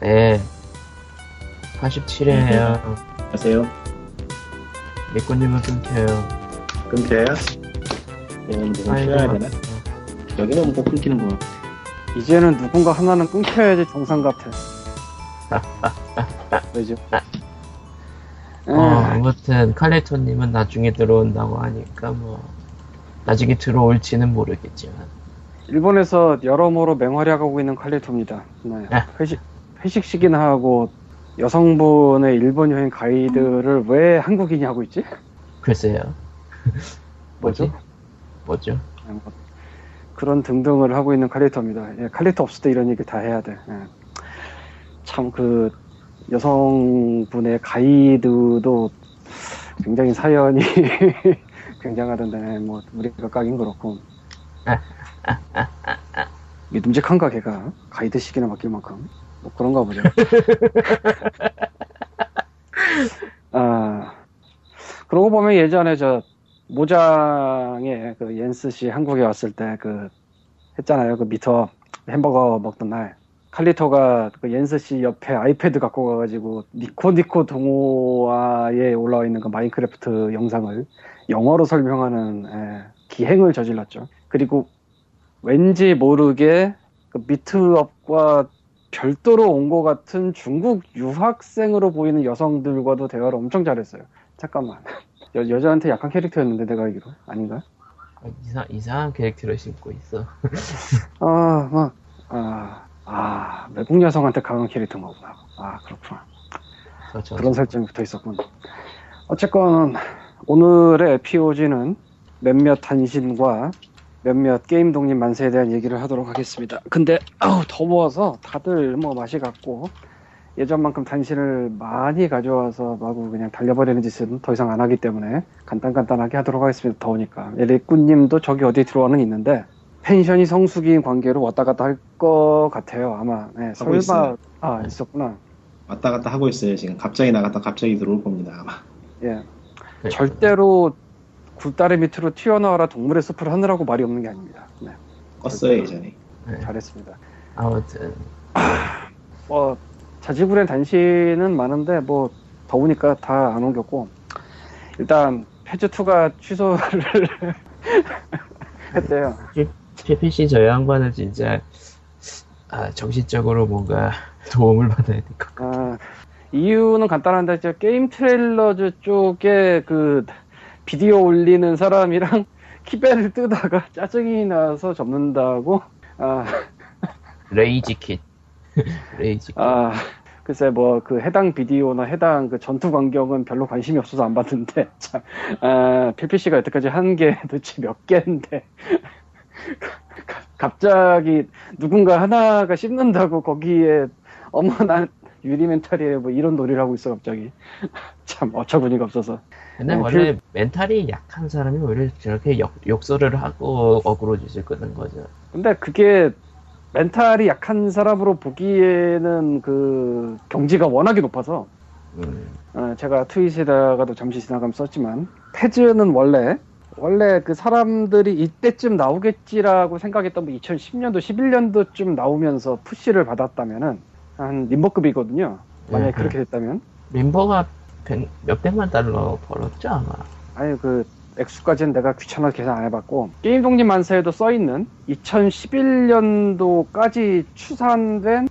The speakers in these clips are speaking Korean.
네. 87회에요. 안녕하세요. 미꾸님은 끊겨요. 끊겨요? 이건 누가 쉬어야 되나? 여기는 뭐 끊기는 거. 이제는 누군가 하나는 끊겨야지 정상 같아. 왜죠? 어, 에, 아무튼 칼레토님은 나중에 들어온다고 하니까 뭐 나중에 들어올지는 모르겠지만 일본에서 여러모로 맹활약하고 있는 칼리토입니다. 네. 아. 회식 회식식이나 하고 여성분의 일본 여행 가이드를 왜 한국인이 하고 있지? 글쎄요. 뭐죠? 뭐죠? 그런 등등을 하고 있는 칼리토입니다. 예, 칼리토 없을 때 이런 얘기 다 해야 돼. 예. 참그 여성분의 가이드도 굉장히 사연이 굉장하던데 뭐 우리가 까긴 그렇고 믿음직한가 걔가 가이드식이나 맡길 만큼 뭐 그런가 보죠. 아 그러고 보면 예전에 저 모장에 그 옌스 씨 한국에 왔을 때 그 했잖아요. 그 미터 햄버거 먹던 날 칼리토가 그 옌스 씨 옆에 아이패드 갖고 가가지고 니코니코 동호화에 올라와 있는 그 마인크래프트 영상을 영어로 설명하는 예, 기행을 저질렀죠. 그리고 왠지 모르게 그 미트업과 별도로 온 것 같은 중국 유학생으로 보이는 여성들과도 대화를 엄청 잘했어요. 잠깐만. 여, 여자한테 약한 캐릭터였는데 내가 알기로 아닌가? 아, 이상, 이상한 캐릭터를 신고 있어. 아, 막, 아, 아, 외국 여성한테 강한 캐릭터인 거구나. 아, 그렇구나. 그렇죠. 그런 설정이 붙어 있었군. 어쨌건, 오늘의 POG는 몇몇 단신과 몇몇 게임 독립 만세에 대한 얘기를 하도록 하겠습니다. 근데, 아우, 더워서 다들 뭐 맛이 갔고, 예전만큼 단신을 많이 가져와서 마구 그냥 달려버리는 짓은 더 이상 안 하기 때문에 간단간단하게 하도록 하겠습니다. 더우니까. 리꾸님도 저기 어디 들어와는 있는데, 펜션이 성수기인 관계로 왔다 갔다 할 것 같아요. 아마. 네, 설마, 있어요. 아, 있었구나. 왔다 갔다 하고 있어요, 지금. 갑자기 나갔다 갑자기 들어올 겁니다, 아마. 예. 네. 절대로 굴다리 밑으로 튀어나와라 동물의 숲을 하느라고 말이 없는 게 아닙니다. 네, 껐어요, 예전에. 네. 잘했습니다. 아무튼 뭐 자지구레 단신은 많은데 뭐 더우니까 다 안 옮겼고 일단 패즈 2가 취소를 했대요. PPC 저 양반은 진짜 아, 정신적으로 뭔가 도움을 받아야 될 것 같아. 아, 이유는 간단한데 저 게임 트레일러 쪽에 그 비디오 올리는 사람이랑 키배를 뜨다가 짜증이 나서 접는다고 아, Rage quit. Rage quit. 아, 글쎄 뭐 그 해당 비디오나 해당 그 전투 광경은 별로 관심이 없어서 안 봤는데 참 아, PPC가 여태까지 한 게 도대체 몇 개인데 가- 갑자기 누군가 하나가 씹는다고 거기에 어머 난 유리 멘탈이에요. 뭐 이런 놀이를 하고 있어 갑자기. 참 어처구니가 없어서. 근데 어, 원래 멘탈이 약한 사람이 원래 저렇게 욕, 욕설을 하고 짓을 끄는 거죠. 근데 그게 멘탈이 약한 사람으로 보기에는 그 경지가 워낙에 높아서 음, 어, 제가 트윗에다가도 잠시 지나가면 썼지만 패즈는 원래 원래 그 사람들이 이때쯤 나오겠지라고 생각했던 뭐 2010년도 11년도쯤 나오면서 푸시를 받았다면은 한 림버급이거든요. 만약에 음, 그렇게 됐다면 림버가 백- 몇백만 달러 벌었죠 아마. 아니 그 액수까지는 내가 귀찮아서 계산 안 해봤고 게임 독립 만세에도 써 있는 2011년도까지 추산된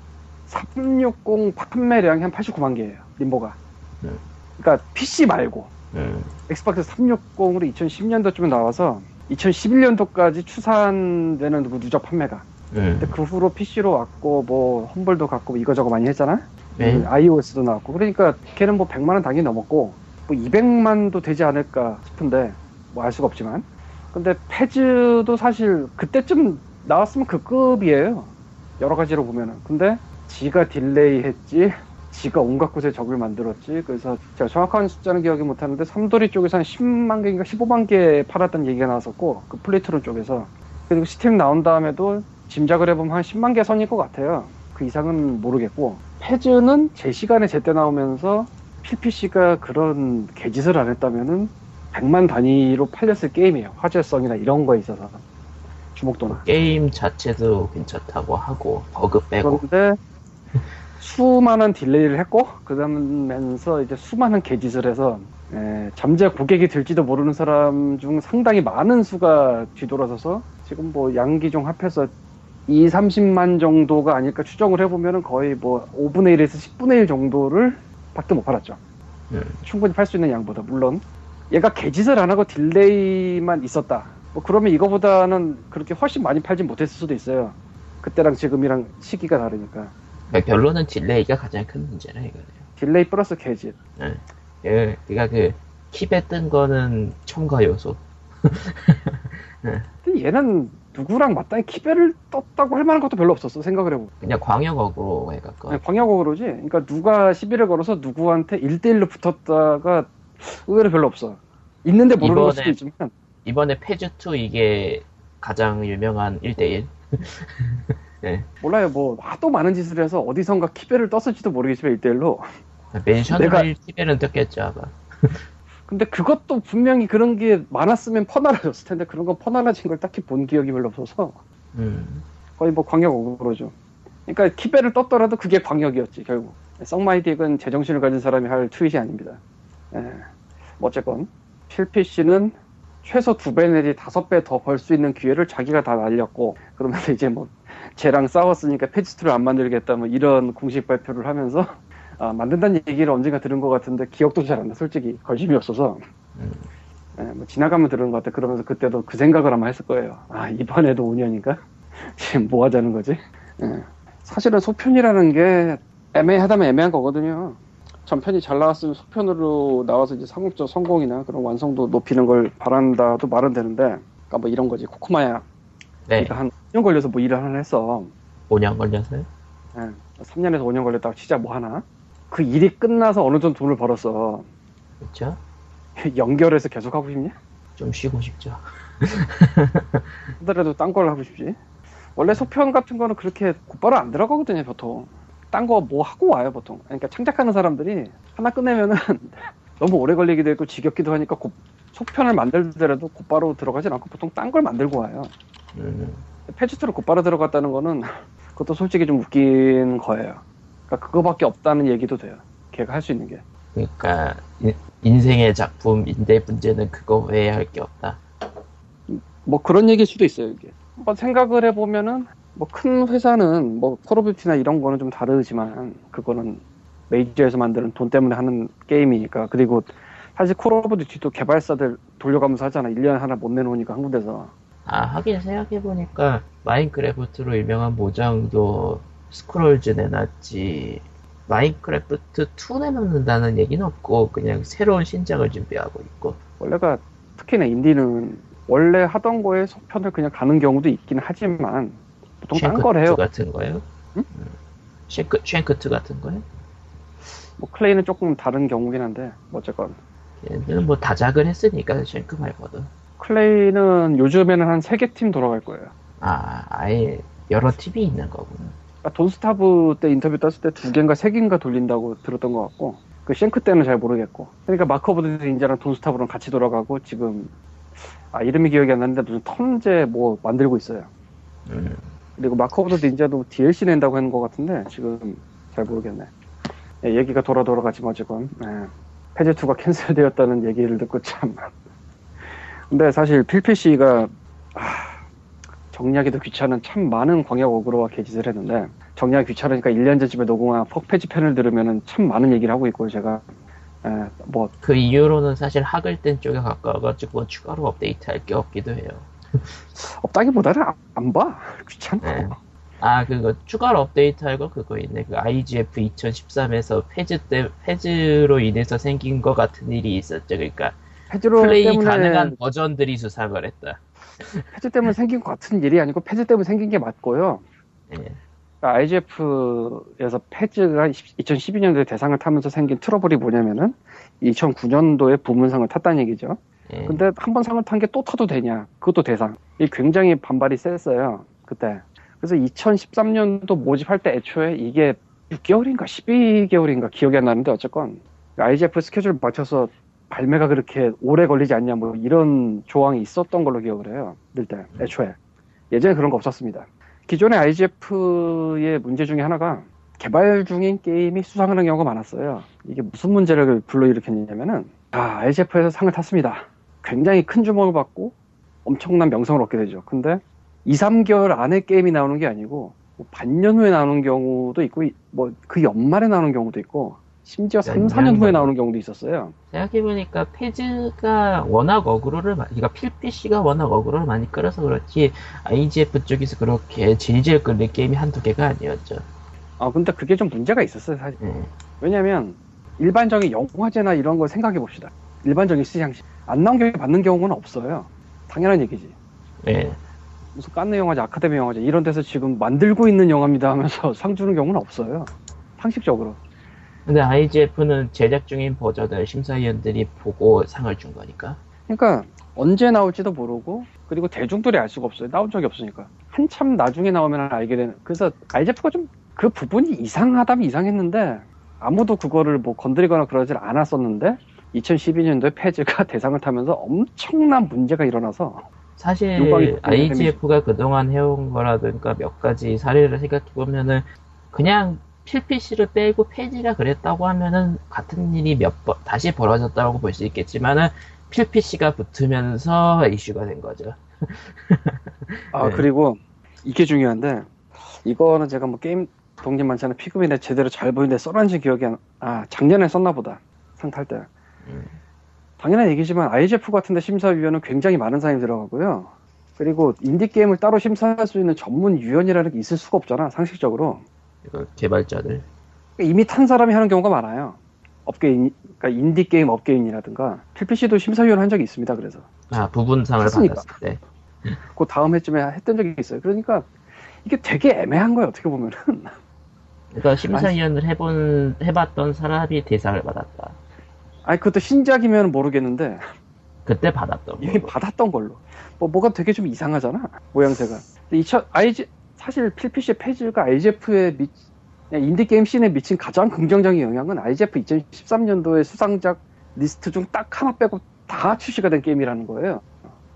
360 판매량이 한 89만 개예요. 림버가. 네. 그러니까 PC 말고 음, 엑스박스 360으로 2010년도쯤에 나와서 2011년도까지 추산되는 그 누적 판매가. 음. 근데 그 후로 PC로 왔고 뭐 험블도 갔고 뭐 이거저거 많이 했잖아. 네. 음, iOS도 나왔고 그러니까 걔는 뭐 100만 원 당연히 넘었고 뭐 200만도 되지 않을까 싶은데 뭐 알 수가 없지만. 근데 패즈도 사실 그때쯤 나왔으면 그 급이에요. 여러 가지로 보면은. 근데 지가 delay 했지. 지가 온갖 곳에 적을 만들었지. 그래서 제가 정확한 숫자는 기억이 못하는데 삼돌이 쪽에서 한 10만 개인가 15만 개 팔았다는 얘기가 나왔었고 그 폴리트론 쪽에서 그리고 스팀 나온 다음에도 짐작을 해보면 한 10만 개 선일 것 같아요. 그 이상은 모르겠고 페즈는 제 시간에 제때 나오면서 PPC가 그런 개짓을 안 했다면은 100만 단위로 팔렸을 게임이에요. 화제성이나 이런 거에 있어서 주목도나. 게임 자체도 괜찮다고 하고 버그 빼고 그런데 수많은 delay를 했고 그러면서 이제 수많은 개짓을 해서 에, 잠재 고객이 될지도 모르는 사람 중 상당히 많은 수가 뒤돌아서서 지금 뭐 양기종 합해서 2, 30만 정도가 아닐까 추정을 해보면 거의 뭐 5분의 1에서 10분의 1 정도를 밖에 못 팔았죠. 음. 충분히 팔 수 있는 양보다 물론 얘가 개짓을 안 하고 delay만 있었다. 뭐 그러면 이거보다는 그렇게 훨씬 많이 팔진 못했을 수도 있어요. 그때랑 지금이랑 시기가 다르니까. 그러니까 결론은 delay가 가장 큰 문제라 이거네요. delay 플러스 개짓. 그, 그니까 그 키배 뜬 거는 첨가 요소. 근데 얘는 누구랑 마땅히 키배를 떴다고 할 만한 것도 별로 없었어 생각을 해보면. 그냥 광역어그로 해갖고. 네, 광역 aggro지. 그러니까 누가 시비를 걸어서 누구한테 1대1로 붙었다가 의외로 별로 없어. 있는데 모르는 걸 수도 이번에- 있지만. 이번에 페즈2 이게 가장 유명한 1대1. 몰라요. 뭐 하도 많은 짓을 해서 어디선가 키베를 떴을지도 모르겠지만 1대1로. 멘션을 내가- 킵에는 떴겠죠, 아마. 근데 그것도 분명히 그런 게 많았으면 퍼날라졌을 텐데 그런 건 퍼날라진 걸 딱히 본 기억이 별로 없어서 음. 거의 뭐 광역 어그로죠 그러니까 키베를 떴더라도 그게 광역이었지 결국 썩마이딕은 제정신을 가진 사람이 할 트윗이 아닙니다 예. 뭐 어쨌건 필피씨는 최소 두 배 내지 다섯 배 더 벌 수 있는 기회를 자기가 다 날렸고 그러면서 이제 뭐 쟤랑 싸웠으니까 페지투를 안 만들겠다 뭐 이런 공식 발표를 하면서 아, 만든다는 얘기를 언젠가 들은 것 같은데 기억도 잘 안 나. 솔직히 관심이 없어서. 음. 예, 뭐 지나가면 들은 것 같아. 그러면서 그때도 그 생각을 아마 했을 거예요. 아 이번에도 5년인가? 지금 뭐 하자는 거지? 예. 사실은 소편이라는 게 애매하다면 애매한 거거든요. 전편이 잘 나왔으면 소편으로 나와서 이제 상업적 성공이나 그런 완성도 높이는 걸 바란다도 말은 되는데 그러니까 뭐 이런 거지. 코코마야. 네. 한 5년 걸려서 뭐 일을 하나 했어. 5년 걸려서요? 예, 3년에서 5년 걸렸다고 진짜 뭐 하나 그 일이 끝나서 어느 정도 돈을 벌었어 그쵸? 연결해서 계속 하고 싶냐? 좀 쉬고 싶죠. 하더라도 딴 걸 하고 싶지. 원래 소편 같은 거는 그렇게 곧바로 안 들어가거든요, 보통. 딴 거 뭐 하고 와요, 보통. 그러니까 창작하는 사람들이 하나 끝내면은 너무 오래 걸리기도 했고 지겹기도 하니까 곧 속편을 만들더라도 곧바로 들어가진 않고 보통 딴 걸 만들고 와요. 음. 페지트로 곧바로 들어갔다는 거는 그것도 솔직히 좀 웃긴 거예요. 그러니까 그거밖에 없다는 얘기도 돼요. 걔가 할 수 있는 게. 그러니까 인- 인생의 작품인데 문제는 그거 외에 할 게 없다. 뭐 그런 얘기일 수도 있어요, 이게. 한번 생각을 해보면은, 뭐 큰 회사는, 뭐 콜오브듀티나 이런 거는 좀 다르지만, 그거는 메이저에서 만드는 돈 때문에 하는 게임이니까. 그리고 사실 콜오브듀티도 개발사들 돌려가면서 하잖아. 1년에 하나 못 내놓으니까 한 군데서. 아 하긴 생각해보니까 마인크래프트로 유명한 모장도 Scrolls 내놨지 Minecraft 2 내놓는다는 얘기는 없고 그냥 새로운 신작을 준비하고 있고 원래가, 특히나 인디는 원래 하던 거에 속편을 그냥 가는 경우도 있긴 하지만, 보통 딴걸 해요. Shank 2 같은 거요? 응? 음. Shank, Shank 2 같은 거요? 뭐 Klei는 조금 다른 경우긴 한데, 뭐 어쨌건. 얘들은 뭐 다작을 했으니까 Shank 말고도 Klei는 요즘에는 한 3개 팀 돌아갈 거예요. 아 아예 여러 팀이 있는 거구나 Don't Starve 때 인터뷰 떴을 때 두 개인가 세 개인가 돌린다고 들었던 것 같고 그 Shank 때는 잘 모르겠고. 그러니까 Mark of the Ninja랑 Don't Starve랑 같이 돌아가고 지금 아 이름이 기억이 안 나는데 무슨 turn제 뭐 만들고 있어요. 음. 그리고 Mark of the Ninja도 DLC 낸다고 하는 것 같은데 지금 잘 모르겠네. 예, 얘기가 돌아 돌아가지만 어쨌건 예. Fez 2가 cancel되었다는 얘기를 듣고 참. 근데 사실 Phil Fish가 정리하기도 귀찮은 참 많은 광역 aggro와 개짓을 했는데 정리하기 귀찮으니까 1년 전쯤에 녹음한 Fuck Fez 편을 들으면 참 많은 얘기를 하고 있고 제가. 에, 뭐. 그 이후로는 사실 학을 뗀 쪽에 가까워가지고 추가로 업데이트 할 게 없기도 해요. 없다기보다는 안 봐. 귀찮아 네. 아 그거 추가로 업데이트 할 거 그거 있네. 그 IGF 2013에서 Fez 때 Fez로 인해서 생긴 거 같은 일이 있었죠. 그러니까 플레이 때문에 가능한 버전들이 수상을 했다. 페지 때문에 생긴 것 같은 일이 아니고 페지 때문에 생긴 게 맞고요 예. IGF에서 페즈가 2012년도에 대상을 타면서 생긴 트러블이 뭐냐면은 2009년도에 부문상을 탔다는 얘기죠. 예. 근데 한 번 상을 탄 게 또 타도 되냐? 그것도 대상. 이 굉장히 반발이 셌어요. 그때. 그래서 2013년도 모집할 때 애초에 이게 6개월인가 12개월인가 기억이 안 나는데 어쨌건 IGF 스케줄 맞춰서 발매가 그렇게 오래 걸리지 않냐 뭐 이런 조항이 있었던 걸로 기억을 해요. 늘 때. 애초에. 예전에 그런 거 없었습니다. 기존의 IGF의 문제 중에 하나가 개발 중인 게임이 수상을 하는 경우가 많았어요. 이게 무슨 문제를 불러일으켰냐면은 아, IGF에서 상을 탔습니다. 굉장히 큰 주목을 받고 엄청난 명성을 얻게 되죠. 근데 2, 3개월 안에 게임이 나오는 게 아니고 뭐 반년 후에 나오는 경우도 있고 뭐 그 연말에 나오는 경우도 있고 심지어 3, 4년 후에 나오는 경우도 있었어요. 생각해보니까 페즈가 워낙 어그로를, 그러니까 필피씨가 워낙 어그로를 많이 끌어서 그렇지, IGF 쪽에서 그렇게 질질 끌린 게임이 한두 개가 아니었죠. 아 근데 그게 좀 문제가 있었어요 사실. 예. 왜냐면 일반적인 영화제나 이런 걸 생각해 봅시다. 일반적인 시상식 안 나온 게 받는 경우는 없어요. 당연한 얘기지. 예. 무슨 깐느 영화제, 아카데미 영화제 이런 데서 지금 만들고 있는 영화입니다 하면서 상 주는 경우는 없어요. 상식적으로. 근데 IGF는 제작 중인 버전을 심사위원들이 보고 상을 준 거니까. 그러니까 언제 나올지도 모르고 그리고 대중들이 알 수가 없어요. 나온 적이 없으니까. 한참 나중에 나오면 알게 되는. 그래서 IGF가 좀 그 부분이 이상하다면 이상했는데 아무도 그거를 뭐 건드리거나 그러질 않았었는데 2012년도에 페즈가 대상을 타면서 엄청난 문제가 일어나서 사실 IGF가 그동안 해온 거라든가 몇 가지 사례를 생각해 보면은 그냥 필피씨를 빼고 페이지가 그랬다고 하면은 같은 일이 몇 번 다시 벌어졌다고 볼 수 있겠지만은 필피씨가 붙으면서 이슈가 된 거죠. 아 네. 그리고 이게 중요한데 이거는 제가 뭐 게임 동진 많잖아 피그민에 제대로 잘 보이는데 써놨는지 기억이 안, 아 작년에 썼나 보다 상탈 때 음. 당연한 얘기지만 IGF 같은데 심사위원은 굉장히 많은 사람이 들어가고요 그리고 인디 게임을 따로 심사할 수 있는 전문 위원이라는 게 있을 수가 없잖아 상식적으로 개발자들. 이미 탄 사람이 하는 경우가 많아요 업계인 그러니까 인디 게임 업계인이라든가 PPC도 심사위원 한 적이 있습니다 그래서 아 부분상을 했으니까. 받았을 때. 그 다음 해쯤에 했던 적이 있어요 그러니까 이게 되게 애매한 거예요 어떻게 보면은 그러니까 심사위원을 해본 해봤던 사람이 대상을 받았다. 아니 그것도 신작이면 모르겠는데 그때 받았던 이미 거. 받았던 걸로 뭐 뭐가 되게 좀 이상하잖아 모양새가 2000 IG 사실 Phil Fish Fez가 IGF에 미 인디 게임 scene에 미친 가장 긍정적인 영향은 IGF 2013년도의 수상작 리스트 중 딱 하나 빼고 다 출시가 된 게임이라는 거예요.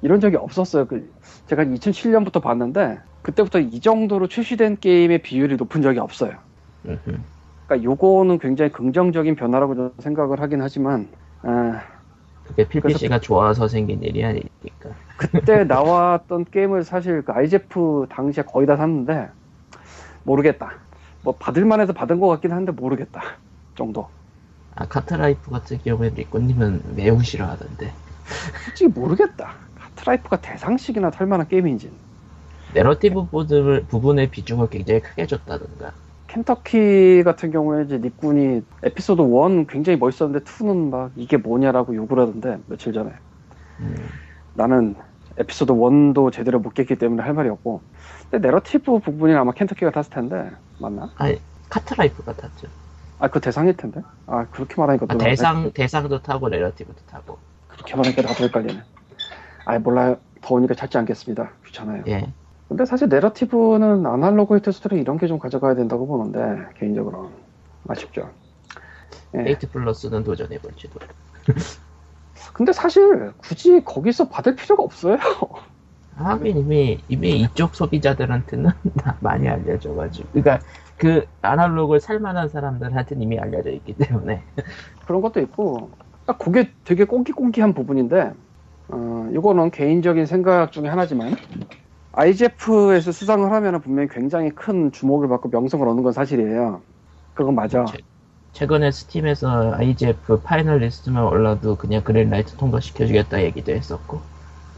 이런 적이 없었어요. 그 제가 2007년부터 봤는데 그때부터 이 정도로 출시된 게임의 비율이 높은 적이 없어요. 그러니까 요거는 굉장히 긍정적인 변화라고 저는 생각을 하긴 하지만 아, 그게 Phil Fish가 좋아서 생긴 일이 아니니까. 그때 나왔던 게임을 사실 그 IGF 당시에 거의 다 샀는데 모르겠다. 뭐 받을만해서 받은 것 같긴 한데 모르겠다 정도. 아 Cart Life 같은 경우에 리코님은 매우 싫어하던데. 솔직히 모르겠다. Cart Life가 대상씩이나 탈 만한 게임인지. 내러티브 부분을, 부분의 비중을 굉장히 크게 줬다던가. Kentucky 같은 경우에 이제 닉군이 에피소드 1 굉장히 멋있었는데 2는 막 이게 뭐냐라고 욕을 하던데 며칠 전에 음, 나는 에피소드 1도 제대로 못 깼기 때문에 할 말이 없고 근데 내러티브 부분이 아마 Kentucky가 탔을 텐데 맞나? 아니 Cart Life 같았죠. 아 그 대상일 텐데 아 그렇게 말하니까 아, 또 대상 대상도 타고 narrative도 타고. 그렇게 말하니까 나도 헷갈리네 아 몰라요 더우니까 찾지 않겠습니다 귀찮아요 예. 근데 사실 narrative는 Analogue Hate Story 이런 게 좀 가져가야 된다고 보는데 개인적으로 아쉽죠 예. Hate Plus는 도전해볼지도. 근데 사실 굳이 거기서 받을 필요가 없어요 하긴 이미 이미 이쪽 소비자들한테는 다 많이 알려져가지고. 그러니까 그 Analogue를 살만한 사람들한테는 이미 알려져 있기 때문에. 그런 것도 있고 아, 그게 되게 꽁기꽁기한 부분인데 어, 이거는 개인적인 생각 중에 하나지만 IGF에서 수상을 하면 분명히 굉장히 큰 주목을 받고 명성을 얻는 건 사실이에요 그건 맞아 최- 최근에 스팀에서 IGF 파이널리스트만 올라도 그냥 그린라이트 통과시켜주겠다 얘기도 했었고.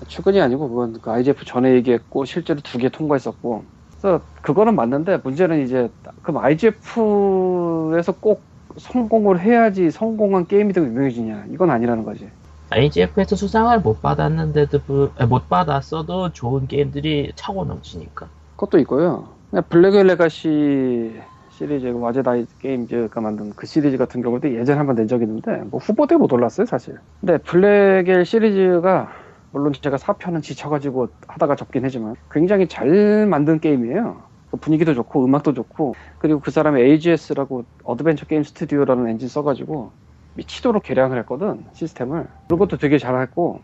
최근이 아니고 그건 그 IGF 전에 얘기했고 실제로 두 개 통과했었고 그래서 그거는 맞는데 문제는 이제 그럼 IGF에서 꼭 성공을 해야지 성공한 게임이 되고 유명해지냐 이건 아니라는 거지 IGF에서 수상을 못 받았는데도 못 받았어도 좋은 게임들이 차고 넘치니까. 그것도 있고요. 블랙의 레가시 시리즈, 그 와제다이 게임즈가 만든 그 시리즈 같은 경우도 예전에 한번 낸 적이 있는데, 뭐 후보대 못 올랐어요, 사실. 근데 블랙의 시리즈가, 물론 제가 4편은 지쳐가지고 하다가 접긴 하지만, 굉장히 잘 만든 게임이에요. 그 분위기도 좋고, 음악도 좋고, 그리고 그 사람이 AGS라고 Adventure Game Studio라는 엔진 써가지고, 미치도록 개량을 했거든, 시스템을. 그런 것도 되게 잘했고,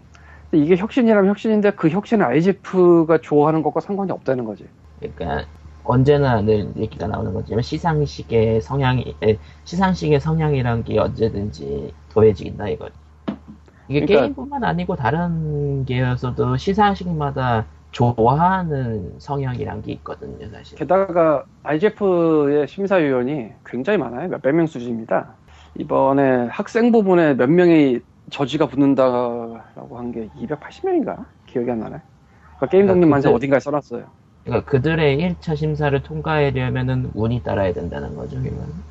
이게 혁신이라면 혁신인데 그 혁신은 IGF가 좋아하는 것과 상관이 없다는 거지. 그러니까 언제나 늘 얘기가 나오는 거지만 시상식의 성향이 에, 시상식의 성향이란 게 언제든지 더해진다 이거. 이게 그러니까- 게임뿐만 아니고 다른 계에서도 시상식마다 좋아하는 성향이란 게 있거든요, 사실. 게다가 IGF의 심사위원이 굉장히 많아요. 몇백 명 수준입니다. 이번에 학생 부분에 몇 명이 저지가 붙는다라고 한 게 280명인가? 기억이 안 나네. 그러니까 게임 독립만세 그때- 어딘가에 써놨어요. 그러니까 그들의 1차 심사를 통과하려면은 운이 따라야 된다는 거죠, 이건.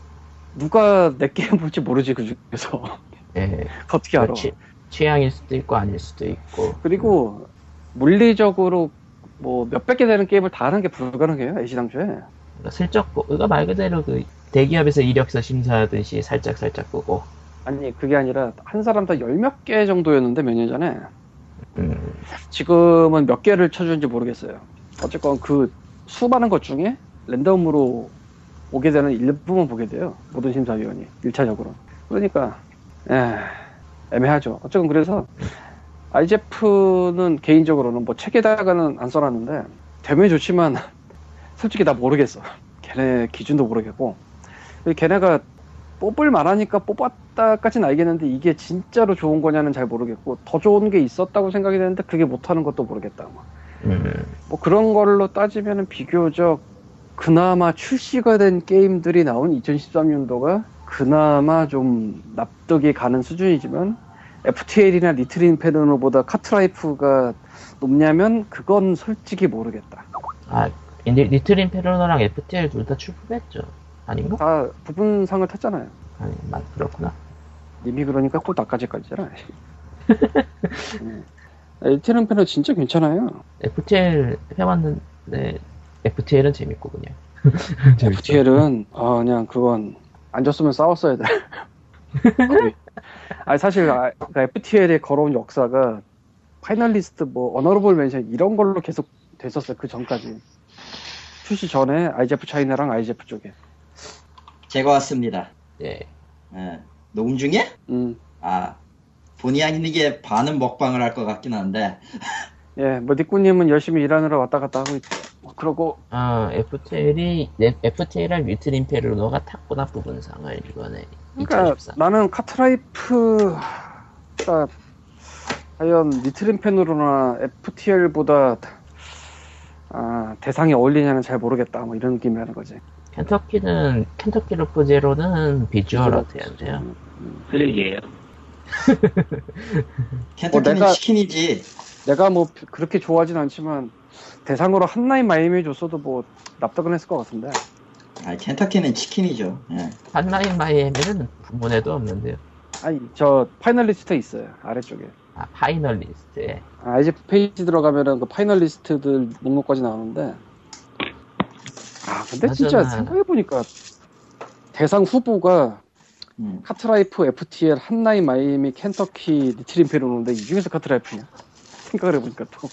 누가 내 게임 볼지 모르지 그 중에서 예. 어떻게 알아? 취, 취향일 수도 있고 아닐 수도 있고. 그리고 물리적으로 뭐 몇백 개 되는 게임을 다 하는 게 불가능해요. 애시당초에. 그러니까 슬쩍 보, 그거 말 그대로 그 대기업에서 이력서 심사하듯이 살짝 살짝 보고. 아니 그게 아니라 한 사람당 열 몇 개 정도였는데 몇 년 전에 음, 지금은 몇 개를 쳐주는지 모르겠어요. 어쨌건 그 수많은 것 중에 랜덤으로 오게 되는 일부분 보게 돼요. 모든 심사위원이 1차적으로. 그러니까 에, 애매하죠. 어쨌건 그래서 IGF는 개인적으로는 뭐 책에다가는 안 써놨는데 되면 좋지만 솔직히 나 모르겠어. 걔네 기준도 모르겠고 걔네가 뽑을 만하니까 뽑았다까지는 알겠는데 이게 진짜로 좋은 거냐는 잘 모르겠고 더 좋은 게 있었다고 생각이 되는데 그게 못하는 것도 모르겠다. 뭐. 음, 뭐 그런 걸로 따지면 비교적 그나마 출시가 된 게임들이 나온 2013년도가 그나마 좀 납득이 가는 수준이지만 FTL이나 Little Inferno보다 Cart Life가 높냐면 그건 솔직히 모르겠다. 아, 리- Little Inferno랑 FTL 둘 다 출품했죠. 아닌가? 다 부분상을 탔잖아요. 아니, 맞, 그렇구나. 이미 그러니까 꼭 나까지 깔잖아. Little Inferno 진짜 괜찮아요. FTL 해봤는데, FTL은 재밌고, 그냥. FTL은 아 그냥 그건 안 줬으면 싸웠어야 돼. 아니 사실 아, 그러니까 FTL에 걸어온 역사가 finalist 뭐 honorable mention 이런 걸로 계속 됐었어요 그 전까지 출시 전에 IGF China랑 IGF 쪽에. 제가 왔습니다. 예. 예. 녹음 중에? 음. 아, 본의 아니게 반은 먹방을 할 것 같긴 한데, 예, 뭐 니꾸님은 열심히 일하느라 왔다 갔다 하고 있고 뭐 그러고 아, FTL이, FTL이랑 리틀 인페르노가 탔구나, 부분상을, 이번에. 그러니까 2014. 나는 카트라이프가 과연 리트림펜으로나 FTL보다 아, 대상이 어울리냐는 잘 모르겠다 뭐 이런 느낌이 하는 거지 켄터키는, 켄터키 로프 제로는 비주얼 비주얼 어때한데요? 쓰레기예요. Kentucky는 내가- 치킨이지. 내가 뭐 그렇게 좋아하진 않지만 대상으로 Hotline Miami 줬어도 뭐 납득은 했을 것 같은데 아, Kentucky는 치킨이죠. 예. 한라인 마이애미는 부문에도 없는데요. 아니 저 finalist 있어요 아래쪽에 아, finalist에. 아, IGF 페이지 들어가면은 그 finalist들 목록까지 나오는데 아 근데 진짜. 생각해보니까 대상 후보가 음. Cart Life, FTL, 한라인, 마이애미, 켄터키, 리트림페르노인데 이 중에서 Cart Life냐? 생각을 해보니까 또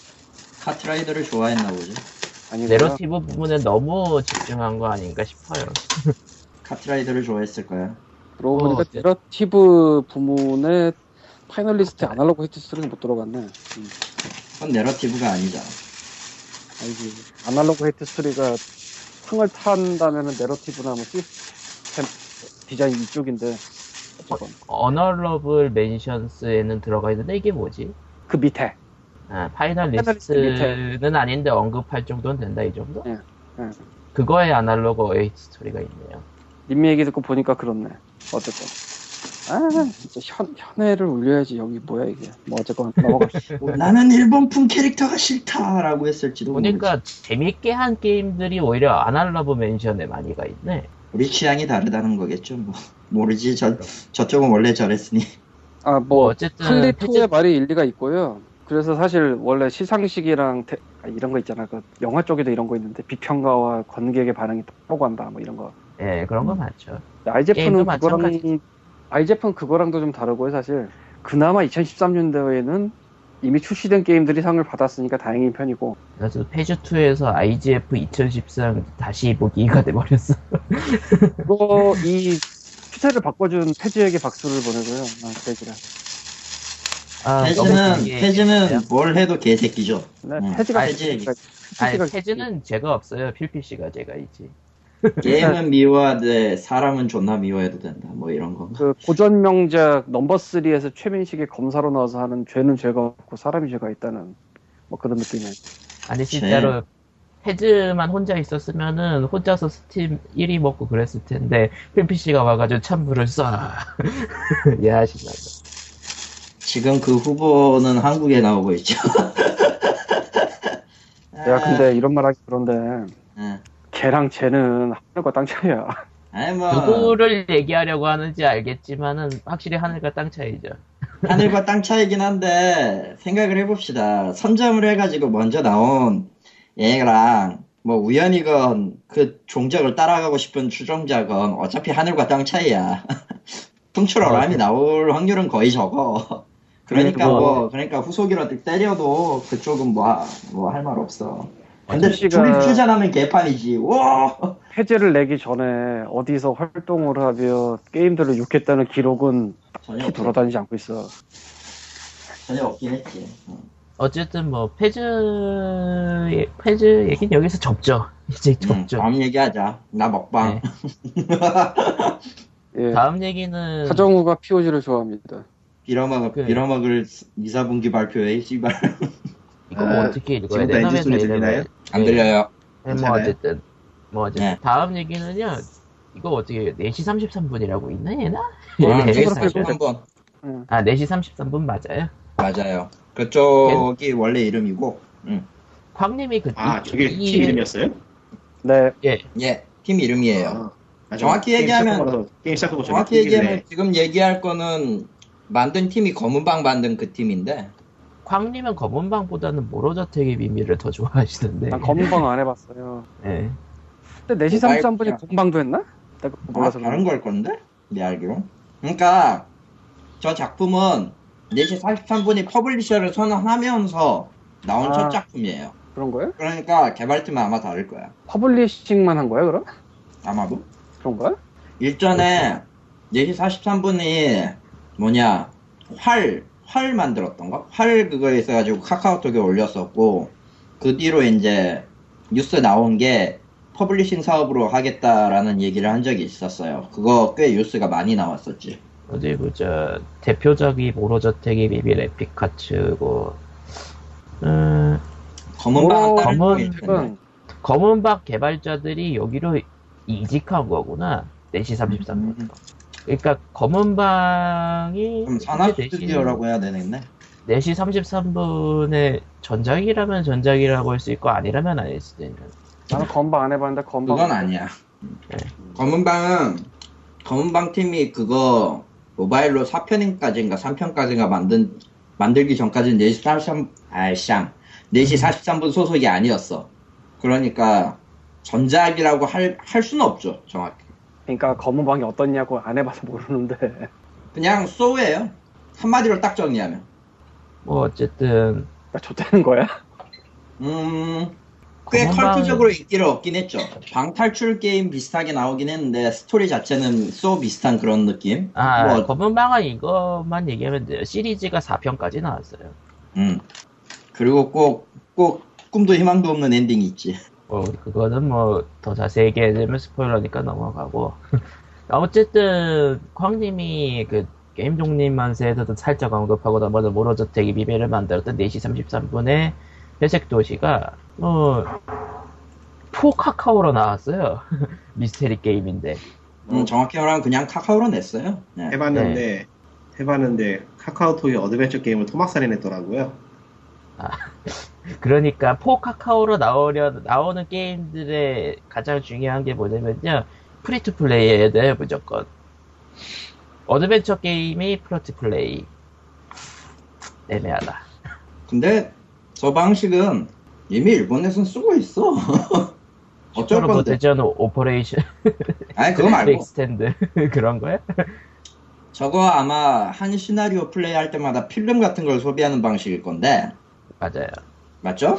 카트라이더를 좋아했나 보죠. 아니 내러티브 부문에 너무 집중한 거 아닌가 싶어요. 카트라이더를 좋아했을 거야. 그러고 보니까 어, 네. 내러티브 부문에 finalist Analogue Hate Story는 못 들어갔네. 음. 그건 내러티브가 아니잖아. 아니지. Analogue Hate Story가 상을 탄다면 은 내러티브나 뭐 시스템 디자인 이쪽인데 어쨌건 honorable mentions에는 들어가 있는데 이게 뭐지? 그 밑에 아, finalist finalist는 아닌데 언급할 정도는 된다 이 정도? 예, 예. 그거에 Analogue Hate Story가 있네요. 님 얘기 듣고 보니까 그렇네. 어쨌건. 아, 진짜 현, 현해를 울려야지. 여기 뭐야, 이게. 뭐, 어쨌건, 넘어가시고. 나는 일본풍 캐릭터가 싫다라고 했을지도 보니까 모르지. 재밌게 한 게임들이 오히려 아날로그 멘션에 많이 가 있네. 우리 취향이 다르다는 거겠죠. 뭐 모르지. 저 저쪽은 원래 저랬으니. 아, 뭐 뭐, 어쨌든 클리프의 말이 일리가 있고요. 그래서 사실 원래 시상식이랑 대- 아, 이런 거 있잖아. 그 영화 쪽에도 이런 거 있는데 비평가와 관객의 반응이 따로 간다. 뭐 이런 거. 예, 그런 거 많죠. 아이제프는 그거랑. 아이제프는 그거랑도 좀 다르고요. 사실 그나마 2013년도에는 이미 출시된 게임들이 상을 받았으니까 다행인 편이고 그래서 페이지 2에서 IGF 2013 다시 보기가 돼버렸어. 그거 이 추세를 바꿔준 페지에게 박수를 보내고요. 아, 페지가. 아, 페즈는 페즈는 뭘 해도 개새끼죠. 네, 페지 얘기. 아니 패즈는 죄가 없어요. 필피씨가 죄가 있지. 게임은 미워야 돼 사람은 존나 미워해도 된다 뭐 이런 건가 그 고전 명작 넘버 3에서 최민식의 검사로 나와서 하는 죄는 죄가 없고 사람이 죄가 있다는 뭐 그런 느낌이에요. 아니 진짜로 패즈만 혼자 있었으면은 혼자서 스팀 1위 먹고 그랬을 텐데 필피씨가 와가지고 찬물을 쏴. 야하신다. 지금 그 후보는 한국에 나오고 있죠 야 근데 이런 말 하기 그런데 예. 걔랑 쟤는 하늘과 땅 차이야. 아니 뭐 누구를 얘기하려고 하는지 알겠지만은 확실히 하늘과 땅 차이죠. 하늘과 땅 차이긴 한데 생각을 해봅시다. 선점을 해가지고 먼저 나온 얘랑 뭐 우연이건 그 종족을 따라가고 싶은 추종자건 어차피 하늘과 땅 차이야. 통출어람이 나올 확률은 거의 적어. 그러니까 뭐 그러니까 후속이라도 때려도 그쪽은 뭐 뭐 할 말 없어. 근데 둘이 투자하면 개판이지. 와. 해제를 내기 전에 어디서 활동을 하며 게임들을 욕했다는 기록은 전혀 없, 돌아다니지 않고 있어. 전혀 없긴 했지. 어. 어쨌든 뭐 패즈 패즈 얘기는 여기서 접죠. 이제 음, 접죠. 다음 얘기하자. 나 먹방. 네. 예. 다음 얘기는 하정우가 POG를 좋아합니다. 빌어먹을 그- 빌어먹을 2, 4분기 발표에 씨발 이거 뭐 아, 어떻게 읽어야 지금도 되나? 엔진 소리 들리나요? 안 예. 들려요. 네, 뭐? 어쨌든 뭐 어쨌든 네. 다음 얘기는요. 이거 어떻게 4시 33분이라고 있나 얘나? 아, 예, 그렇게 사실- 좀- 한번 응. 아 4시 33분 맞아요. 맞아요. 그쪽이 원래 이름이고, 응. 광님이 그 아, 저게 이- 팀 이름이었어요? 네, 예, 팀 이름이에요. 아, 아, 정확히 게임 얘기하면- 게임 시작하고 정확히 얘기하면 지금 얘기할 거는 만든 팀이 검은방 만든 그 팀인데, 광님은 검은방보다는 모로저택의 비밀을 더 좋아하시던데. 난 검방 안 해봤어요. 예. 근데 4시 모바일 33분이 그냥- 검방도 했나? 내가 아, 몰라서 다른 걸 건데? 내 알기로. 그러니까, 저 작품은 4시 43분이 publisher를 선언하면서 나온 아. 첫 작품이에요. 그런 거야? 그러니까 개발팀은 아마 다를 거야. publishing만 한 거야 그럼? 아마도. 그런 거야? 일전에 4시 43분이 뭐냐 활, 활 만들었던가? 활 그거 있어가지고 카카오톡에 올렸었고 그 뒤로 이제 뉴스 나온 게 publishing 사업으로 하겠다라는 얘기를 한 적이 있었어요. 그거 꽤 뉴스가 많이 나왔었지. 어디 보자. 대표작이 모로저택의 비밀 에픽카츠고. 음, 검은 방 검은- 텐데. 검은 검은박 개발자들이 여기로 이직한 거구나. 4시 33분. 음, 그러니까 검은 방이 그럼 산업 현재 4시 스튜디오라고 해야 되겠네. 4시 33분에 전작이라면 전작이라고 할 수 있고 아니라면 아닐 수도 있는. 나는 검방 안 해봤는데 검방 그건 아니야. 네. 검은 방은 검은 방 팀이 그거 모바일로 4편인까지인가 3편까지인가 만든 만들기 전까지는 4시 43 아이쌍 4시 43분 소속이 아니었어. 그러니까 전작이라고 할, 할 수는 없죠, 정확히. 그러니까 검은 방이 어떻냐고 안 해봐서 모르는데 그냥 소우예요. 한마디로 딱 정리하면. 뭐 어쨌든 나 좋다는 거야? 음, 꽤 검은방- 컬트적으로 인기를 얻긴 했죠. 방탈출 게임 비슷하게 나오긴 했는데 스토리 자체는 소우 비슷한 그런 느낌. 아 뭐, 검은 방은 이것만 얘기하면 돼요. 시리즈가 4편까지 나왔어요. 음. 그리고 꼭, 꼭 꿈도 희망도 없는 엔딩이 있지. 뭐 그거는 뭐 더 자세히 얘기하자면 스포일러니까 넘어가고 어쨌든 광님이 그 게임 독립 만세에서도 살짝 언급하고 넘어서 모로저택의 비밀을 만들었던 4시 33분의 회색 도시가 뭐 for Kakao로 나왔어요 미스테리 게임인데 음, 정확히 말하면 그냥 카카오로 냈어요. 네. 해봤는데 해봤는데 카카오톡이 어드벤처 게임을 토막살인 냈더라고요. 그러니까 for Kakao로 나오려 나오는 게임들의 가장 중요한 게 뭐냐면요 free to play해야 돼요 무조건 어드벤처 게임이 free to play 애매하다 근데 저 방식은 이미 일본에선 쓰고 있어. 어쩔 슈퍼로봇 건데. 대전 Operation 아니 그거 말고 Extend 그런 거야? 저거 아마 한 시나리오 플레이할 때마다 필름 같은 걸 소비하는 방식일 건데 맞아요 맞죠?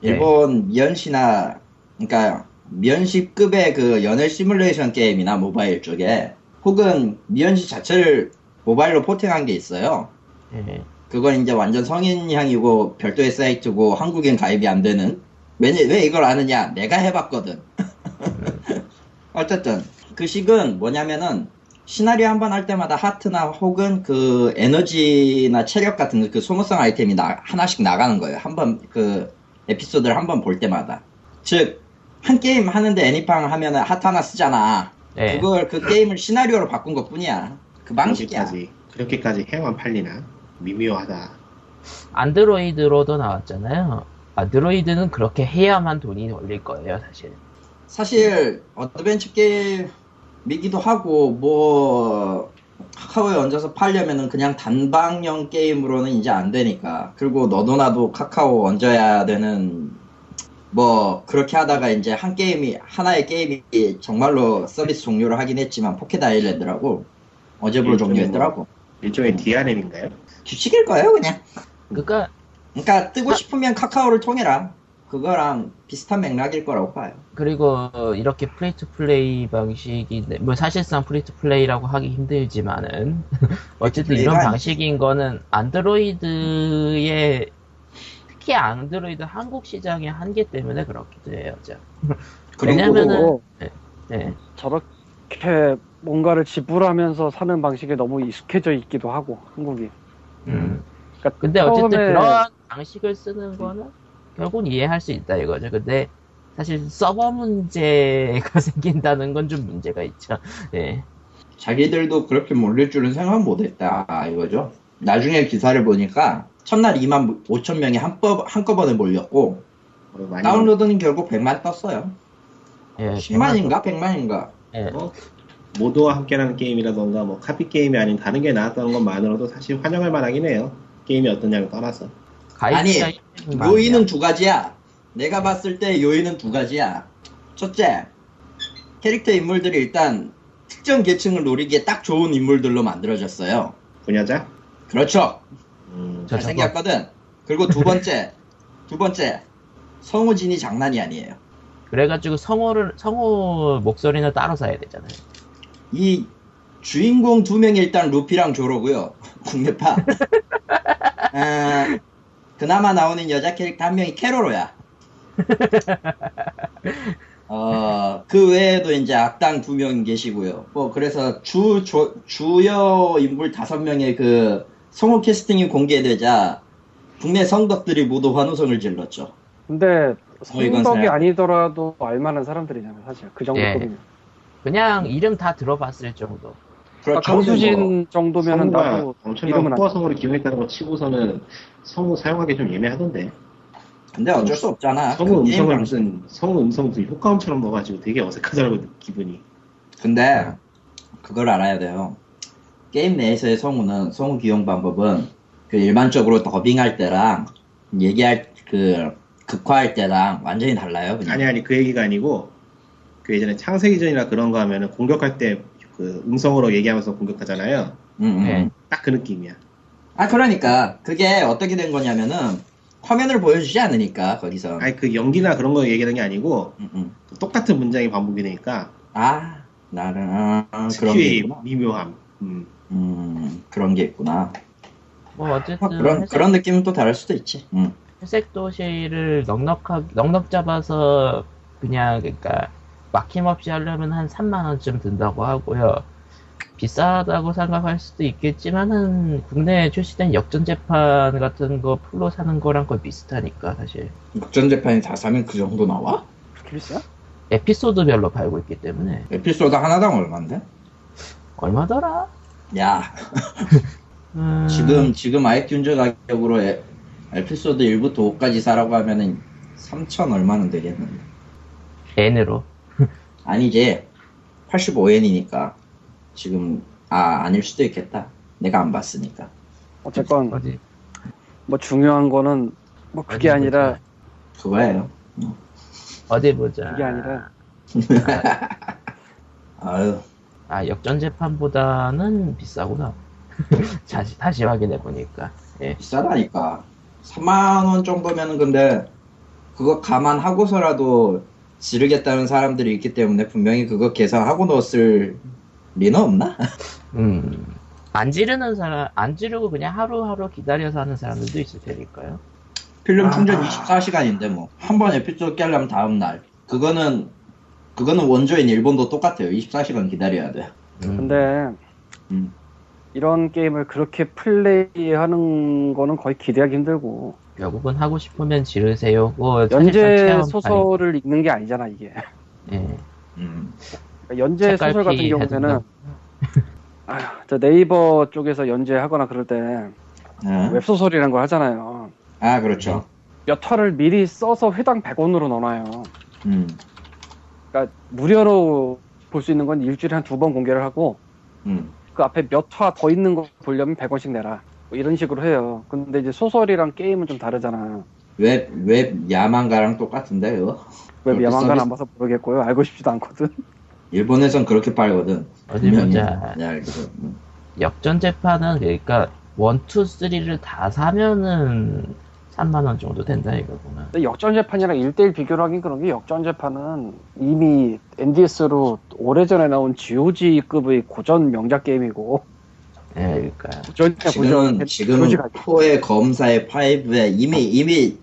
네. 일본 미연시나 그러니까 미연시급의 그 연애 시뮬레이션 게임이나 모바일 쪽에 혹은 미연시 자체를 모바일로 포팅한 게 있어요. 예. 그건 이제 완전 성인향이고 별도의 사이트고 한국엔 가입이 안 되는 왜, 왜 이걸 아느냐? 내가 해봤거든. 어쨌든 그 식은 뭐냐면은 시나리오 한 번 할 때마다 하트나 혹은 그 에너지나 체력 같은 그 소모성 아이템이 나- 하나씩 나가는 거예요. 한 번 그 에피소드를 한 번 볼 때마다. 즉, 한 게임 하는데 애니팡 하면은 하트 하나 쓰잖아. 네. 그걸 그 게임을 시나리오로 바꾼 것 뿐이야. 그 방식이야. 그렇게까지 그렇게까지 해야만 팔리나 미묘하다. 안드로이드로도 나왔잖아요. 안드로이드는 그렇게 해야만 돈이 걸릴 거예요, 사실. 사실 어드벤처 게임 이기도 하고 뭐 카카오에 얹어서 팔려면은 그냥 단방용 게임으로는 이제 안 되니까. 그리고 너도 나도 카카오 얹어야 되는 뭐 그렇게 하다가 이제 한 게임이 하나의 게임이 정말로 서비스 종료를 하긴 했지만 포켓 아일랜드라고 어제부로 종료했더라고. 일종의 DRM인가요? 규칙일 거예요 그냥. 그러니까 그러니까 뜨고 싶으면 카카오를 통해라 그거랑 비슷한 맥락일 거라고 봐요 그리고 이렇게 free to play 방식이 뭐 사실상 free to play라고 하기 힘들지만은 어쨌든 이런 방식인 거는 안드로이드의 특히 안드로이드 한국 시장의 한계 때문에 그렇기도 해요. 왜냐면은- 네. 저렇게 뭔가를 지불하면서 사는 방식에 너무 익숙해져 있기도 하고 한국이. 음. 그러니까 근데 어쨌든 처음에 그런 방식을 쓰는 거는 결국은 이해할 수 있다 이거죠. 근데 사실 서버 문제가 생긴다는 건 좀 문제가 있죠. 예. 자기들도 그렇게 몰릴 줄은 생각 못했다 이거죠. 나중에 기사를 보니까 첫날 2만 5천 명이 한꺼, 한꺼번에 몰렸고 어, 많이 다운로드는 결국 100만 떴어요. 예, 10만인가 100만인가. 예. 뭐, 모두와 함께라는 게임이라던가 뭐 카피 게임이 아닌 다른 게 나왔다는 것만으로도 사실 환영할 만하긴 해요. 게임이 어떠냐를 떠나서. 아니, 요인은 두 가지야. 내가 봤을 때 요인은 두 가지야. 첫째, 캐릭터 인물들이 일단 특정 계층을 노리기에 딱 좋은 인물들로 만들어졌어요. 분야자? 그렇죠. 음, 저- 잘생겼거든. 그리고 두 번째, 두 번째, 성우진이 장난이 아니에요. 그래가지고 성우를 성우 목소리는 따로 사야 되잖아요. 이 주인공 두 명이 일단 루피랑 조로고요. 국내파. 아, 그나마 나오는 여자 캐릭터 한 명이 캐로로야. 어, 그 외에도 이제 악당 두 명 계시고요. 뭐, 그래서 주, 조- 주요 인물 다섯 명의 그 성우 캐스팅이 공개되자 국내 성덕들이 모두 환호성을 질렀죠. 근데 성덕이 아니더라도 알만한 사람들이잖아요 사실 그 정도급이면. 그냥 이름 다 들어봤을 정도. 그러니까. 강수진 정도면은 나도 엄청난 후어 성우를 기용했다는 거 치고서는 성우 사용하기 좀 예매하던데. 근데 어쩔 수 없잖아. 성우 그 음성을. 무슨 성우 음성 무슨 효과음처럼 넣어가지고 되게 어색하더라고 기분이. 근데 그걸 알아야 돼요. 게임 내에서의 성우는 성우 기용 방법은 그 일반적으로 더빙할 때랑 얘기할 그 극화할 때랑 완전히 달라요. 그냥. 아니 아니 그 얘기가 아니고 그 예전에 창세기 전이나 그런 거 하면은 공격할 때 그 음성으로 얘기하면서 공격하잖아요. 음, 음. 네. 딱그 느낌이야. 아 그러니까 그게 어떻게 된 거냐면은 화면을 보여주지 않으니까 거기서. 아니 그 연기나 그런 거 얘기하는 게 아니고 음, 음. 똑같은 문장이 반복이 되니까 아 나는 아, 그런 게 있구나. 미묘함. 음. 음 그런 게 있구나. 뭐 어쨌든 아, 그런 회색, 그런 느낌은 또 다를 수도 있지. 음. 회색 도시를 넉넉하게 넉넉 잡아서 그냥 그러니까 막힘없이 하려면 한 3만 원쯤 든다고 하고요. 비싸다고 생각할 수도 있겠지만은 국내에 출시된 역전 재판 같은 거 풀로 사는 거랑 거의 비슷하니까 사실 국전 재판이 다 사면 그 정도 나와? 그렇게 비싸? 에피소드별로 팔고 있기 때문에 에피소드 하나당 얼마인데? 얼마더라? 야 음, 지금 지금 아이튠즈 가격으로 에, 에피소드 1부터 5까지 사라고 하면은 3천 얼마는 되겠는데 N으로 아니지 85엔이니까 지금 아 아닐 수도 있겠다 내가 안 봤으니까 어쨌건 뭐 중요한 거는 뭐 그게 아니라 그거예요 어디 보자. 그게 아니라 아유 아 역전 재판보다는 비싸구나. 다시 다시 확인해 보니까. 예. 비싸다니까 3만원 정도면은 근데 그거 감안하고서라도 지르겠다는 사람들이 있기 때문에 분명히 그거 계산하고 넣었을 리는 없나? 음. 안 지르는 사람, 안 지르고 그냥 하루하루 기다려서 하는 사람들도 있을 테니까요. 필름 충전 24시간인데 뭐 한 번 에피소드 깨려면 다음 날 그거는 그거는 원조인 일본도 똑같아요 24시간 기다려야 돼 음, 근데 음. 이런 게임을 그렇게 플레이하는 거는 거의 기대하기 힘들고 결국은 하고 싶으면 지르세요. 뭐 연재 소설을 읽는 게 아니잖아 이게. 예. 음. 그러니까 연재 소설 같은 경우에는 해둔다. 아휴, 저 네이버 쪽에서 연재하거나 그럴 때 네. 웹소설이라는 걸 하잖아요. 아 그렇죠 몇 화를 미리 써서 회당 100원으로 넣어놔요. 음. 그러니까 무료로 볼 수 있는 건 일주일에 한 두 번 공개를 하고 음. 그 앞에 몇 화 더 있는 거 보려면 100원씩 내라. 뭐 이런 식으로 해요. 근데 이제 소설이랑 게임은 좀 다르잖아. 웹, 웹 야망가랑 똑같은데 그거? 웹 서비스- 안 봐서 모르겠고요. 알고 싶지도 않거든. 일본에선 그렇게 빨거든 어디 보자. 네. 음. 역전 재판은 그러니까 1, 2, 3를 다 사면은 3만 원 정도 된다 이거구나. 근데 역전 재판이랑 1대1 비교를 하긴 그런 게 역전 재판은 이미 NDS로 오래전에 나온 GOG급의 고전 명작 게임이고 예, 그러니까 지금은 지금은 four에 검사에 five에 이미 이미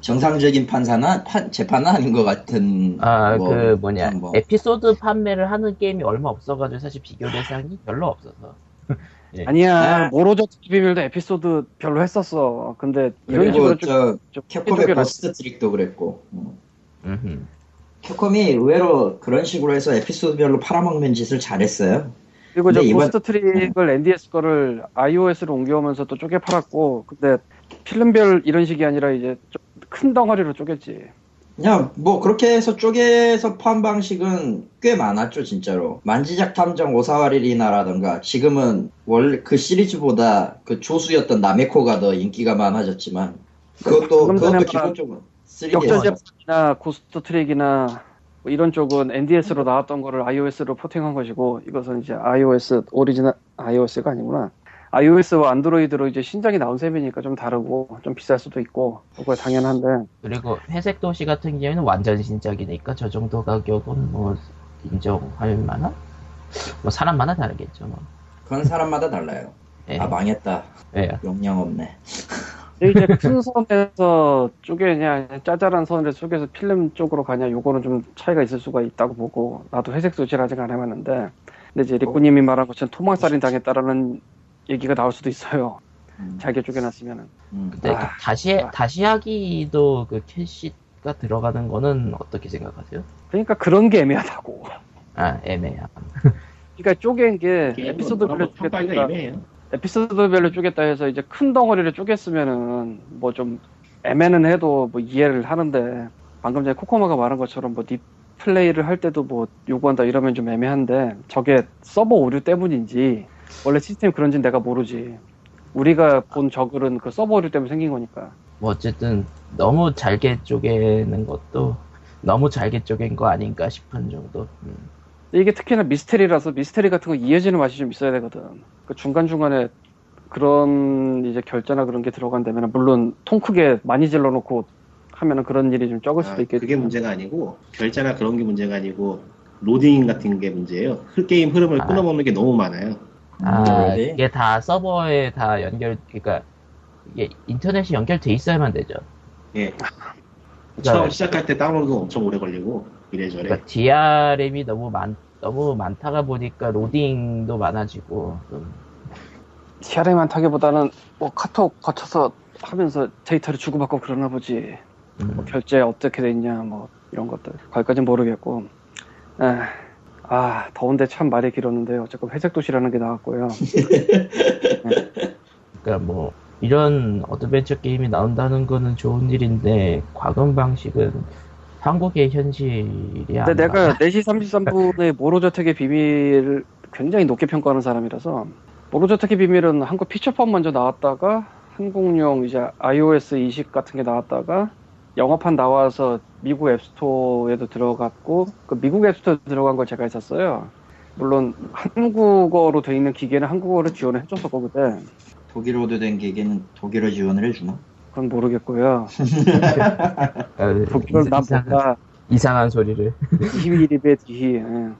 정상적인 판사나 판, 재판은 아닌 것 같은 아, 뭐, 그 뭐냐 뭐. 에피소드 판매를 하는 게임이 얼마 없어가지고 사실 비교 대상이 별로 없어서. 아니야 아. 모로저택 비밀도 에피소드 별로 했었어 근데 이런 그리고 식으로 저 좀 캡콤의 고스트 트릭도 그랬고 음. 캡콤이 의외로 그런 식으로 해서 에피소드별로 팔아먹는 짓을 잘했어요 그리고 저 이번- 고스트 트릭을 NDS 거를 iOS로 옮겨오면서 또 쪼개 팔았고 근데 필름별 이런 식이 아니라 이제 좀 큰 덩어리로 쪼갰지. 그냥 뭐 그렇게 해서 쪼개서 판 방식은 꽤 많았죠 진짜로. 만지작 탐정 오사와리 리나라던가 지금은 원래 그 시리즈보다 그 조수였던 나메코가 더 인기가 많아졌지만 그것도 그것도 기본적으로 3DS 역전재판이나 고스트 트릭이나 뭐 이런 쪽은 NDS로 나왔던 거를 iOS로 포팅한 것이고 이것은 이제 iOS 오리지널 iOS가 아니구나. iOS와 안드로이드로 이제 신작이 나온 셈이니까 좀 다르고 좀 비쌀 수도 있고 그거 당연한데 그리고 회색 도시 같은 경우에는 완전 신작이니까 저 정도 가격은 뭐 인정할 만한? 뭐 사람마다 다르겠죠 뭐. 그건 사람마다 달라요 예. 아 망했다 예. 용량 없네 이제 큰 선에서 쪼개냐 짜잘한 선을 쪼개서 필름 쪽으로 가냐 요거는 좀 차이가 있을 수가 있다고 보고 나도 회색 도시를 아직 안 해봤는데 근데 이제 리꾸님이 말한 것처럼 토막살인 당했다라는 얘기가 나올 수도 있어요 음, 잘게 쪼개놨으면은 음. 근데 아, 그 다시 아. 다시 하기도 그 캐시가 들어가는 거는 어떻게 생각하세요? 그러니까 그런 게 애매하다고. 아 애매함. 그러니까 쪼갠 게 에피소드별로 뭐라고 평가하기가 쪼갰다. 애매해요. 에피소드별로 쪼갰다 해서 이제 큰 덩어리를 쪼갰으면은 뭐 좀 애매는 해도 뭐 이해를 하는데 방금 전에 코코마가 말한 것처럼 뭐 리플레이를 할 때도 뭐 요구한다 이러면 좀 애매한데 저게 서버 오류 때문인지 원래 시스템이 그런지는 내가 모르지. 우리가 본 저글은 그 서버 오류 때문에 생긴 거니까. 뭐 어쨌든 너무 잘게 쪼개는 것도 너무 잘게 쪼갠 거 아닌가 싶은 정도. 음. 이게 특히나 미스테리라서 미스테리 같은 거 이어지는 맛이 좀 있어야 되거든. 그 중간중간에 그런 이제 결제나 그런 게 들어간다면 물론 통 크게 많이 질러놓고 하면은 그런 일이 좀 적을 수도 아, 있겠지. 그게 문제가 아니고 결제나 그런 게 문제가 아니고 로딩 같은 게 문제예요. 그 게임 흐름을 아. 끊어먹는 게 너무 많아요. 아 네. 이게 다 서버에 다 연결 그러니까 이게 인터넷이 연결돼 있어야만 되죠. 예. 그러니까- 처음 시작할 때 다운로드도 엄청 오래 걸리고 이래저래. 그러니까 DRM이 너무 많 너무 많다가 보니까 로딩도 많아지고 좀 CRM만 타기보다는 뭐 카톡 거쳐서 하면서 데이터를 주고받고 그러나 보지. 음, 뭐 결제 어떻게 돼 있냐 뭐 이런 것들. 거기까지는 모르겠고. 아, 아, 더운데 참 말이 길었는데 어쨌건 회색 도시라는 게 나왔고요. 그러니까 뭐 이런 어드벤처 게임이 나온다는 거는 좋은 일인데 과금 방식은 한국의 현실이 안 근데 내가 나와. 4시 33분에 모로저택의 비밀을 굉장히 높게 평가하는 사람이라서 모로저택의 비밀은 한국 피처폰 먼저 나왔다가 한국용 이제 iOS 20 같은 게 나왔다가 영어판 나와서 미국 앱스토어에도 들어갔고 그 미국 앱스토어에 들어간 걸 제가 했었어요. 물론 한국어로 돼 있는 기계는 한국어를 지원을 해줬었고 그때 독일어도 된 기계는 독일어 지원을 해주나? 그건 모르겠고요. 어, 독일어를 난 이상한, 뭔가 이상한 소리를 21일에 뒤 예. 잘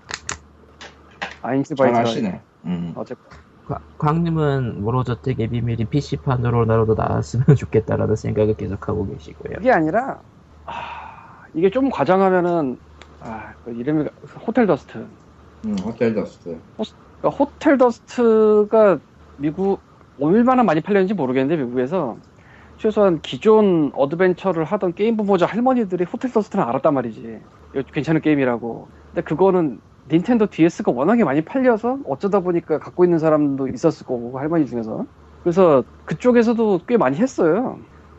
아인츠바이트가 아시네 음. 어쨌건 과- 광님은 모로저택의 비밀이 PC판으로라도 나왔으면 좋겠다라는 생각을 계속하고 계시고요. 그게 아니라 아, 이게 좀 과장하면은 아, 그 이름이 호텔 더스트. 음, 호텔 더스트. 그러니까 호텔 더스크가 미국 얼마나 많이 팔렸는지 모르겠는데 미국에서 최소한 기존 어드벤처를 하던 GameBoomers 할머니들이 호텔 더스크는 알았단 말이지. 괜찮은 게임이라고. 근데 그거는 닌텐도 DS가 워낙에 많이 팔려서 어쩌다 보니까 갖고 있는 사람도 있었을 거고 할머니 중에서. 그래서 그쪽에서도 꽤 많이 했어요.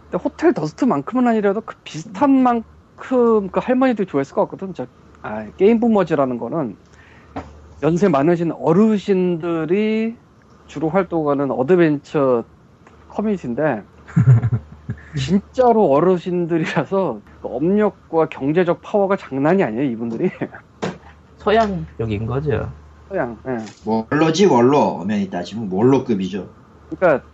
근데 호텔 더스크만큼은 아니라도 그 비슷한 만큼 그 할머니들이 좋아했을 것 같거든. 저, 아, GameBoomers라는 거는 연세 많으신 어르신들이 주로 활동하는 어드벤처 커뮤니티인데 진짜로 어르신들이라서 그 업력과 경제적 파워가 장난이 아니에요 이분들이 서양적인 거죠. 그냥 예. 원로지 원로 엄연히 따지면 원로급이죠. 그러니까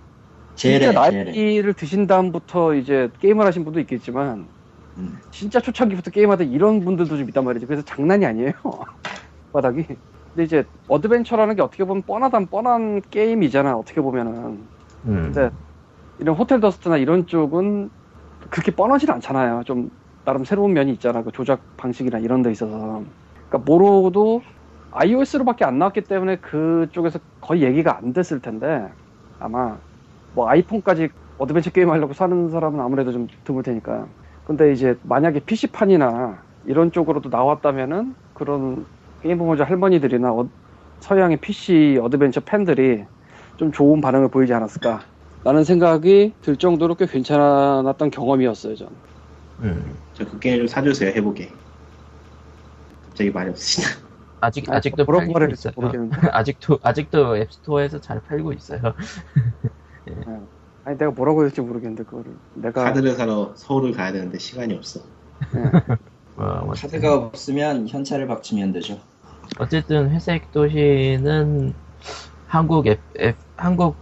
진짜 제레. 나이를 드신 다음부터 이제 게임을 하신 분도 있겠지만 음. 진짜 초창기부터 게임하던 이런 분들도 좀 있단 말이죠. 그래서 장난이 아니에요. 바닥이. 근데 이제 어드벤처라는 게 어떻게 보면 뻔하단 뻔한 게임이잖아. 어떻게 보면은. 음. 근데 이런 호텔 더스크나 이런 쪽은 그렇게 뻔하진 않잖아요. 좀 나름 새로운 면이 있잖아. 그 조작 방식이나 이런 데 있어서. 그러니까 모로도 iOS로밖에 안 나왔기 때문에 그쪽에서 거의 얘기가 안 됐을 텐데 아마 뭐 아이폰까지 어드벤처 게임 하려고 사는 사람은 아무래도 좀 드물 테니까. 근데 이제 만약에 PC판이나 이런 쪽으로도 나왔다면은 그런 GameBoomers 할머니들이나 어- 서양의 PC 어드벤처 팬들이 좀 좋은 반응을 보이지 않았을까. 라는 생각이 들 정도로 꽤 괜찮았던 경험이었어요, 전. 음. 저 그 게임 좀 사주세요 해보게. 갑자기 말이 없으시나? 아직 아, 아직도 뭐라고 팔리고 말해야 있어요. 아직도 아직도 앱스토어에서 잘 팔고 있어요. 아니, 내가 뭐라고 해야 될지 모르겠는데, 그거를. 내가. 카드를 사러 서울을 가야 되는데 시간이 없어. 어, 뭐 카드가 없으면 현찰을 박치면 되죠. 어쨌든 회색 도시는 한국 앱, 앱 한국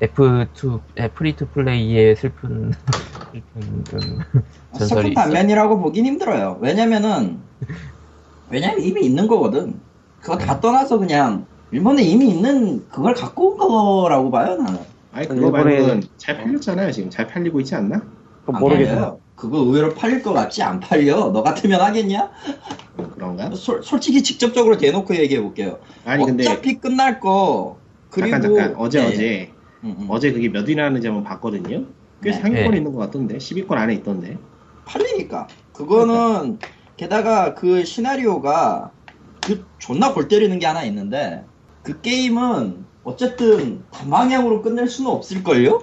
F2 free to play의 슬픈 슬픈 그 전설이 슬픈. 단면이라고 보긴 힘들어요. 왜냐면은 왜냐면 이미 있는 거거든. 그거 다 떠나서 그냥 일본에 이미 있는 그걸 갖고 온 거라고 봐요 나는. 아니 그거 일본에- 말고는 잘 팔렸잖아요 지금 잘 팔리고 있지 않나? 팔려요. 그거 의외로 팔릴 것 같지 안 팔려. 너 같으면 하겠냐? 어, 그런가? 솔, 솔직히 직접적으로 대놓고 얘기해 볼게요. 아니 근데 어차피 끝날 거. 그리고 잠깐 잠깐 어제 네. 어제 음, 음. 어제 그게 몇 위나 하는지 한번 봤거든요. 꽤 네. 상위권에 네. 있는 것 같던데 10위권 안에 있던데. 팔리니까. 그거는 게다가 그 시나리오가 그 존나 골 때리는 게 하나 있는데 그 게임은 어쨌든 단방향으로 끝낼 수는 없을걸요?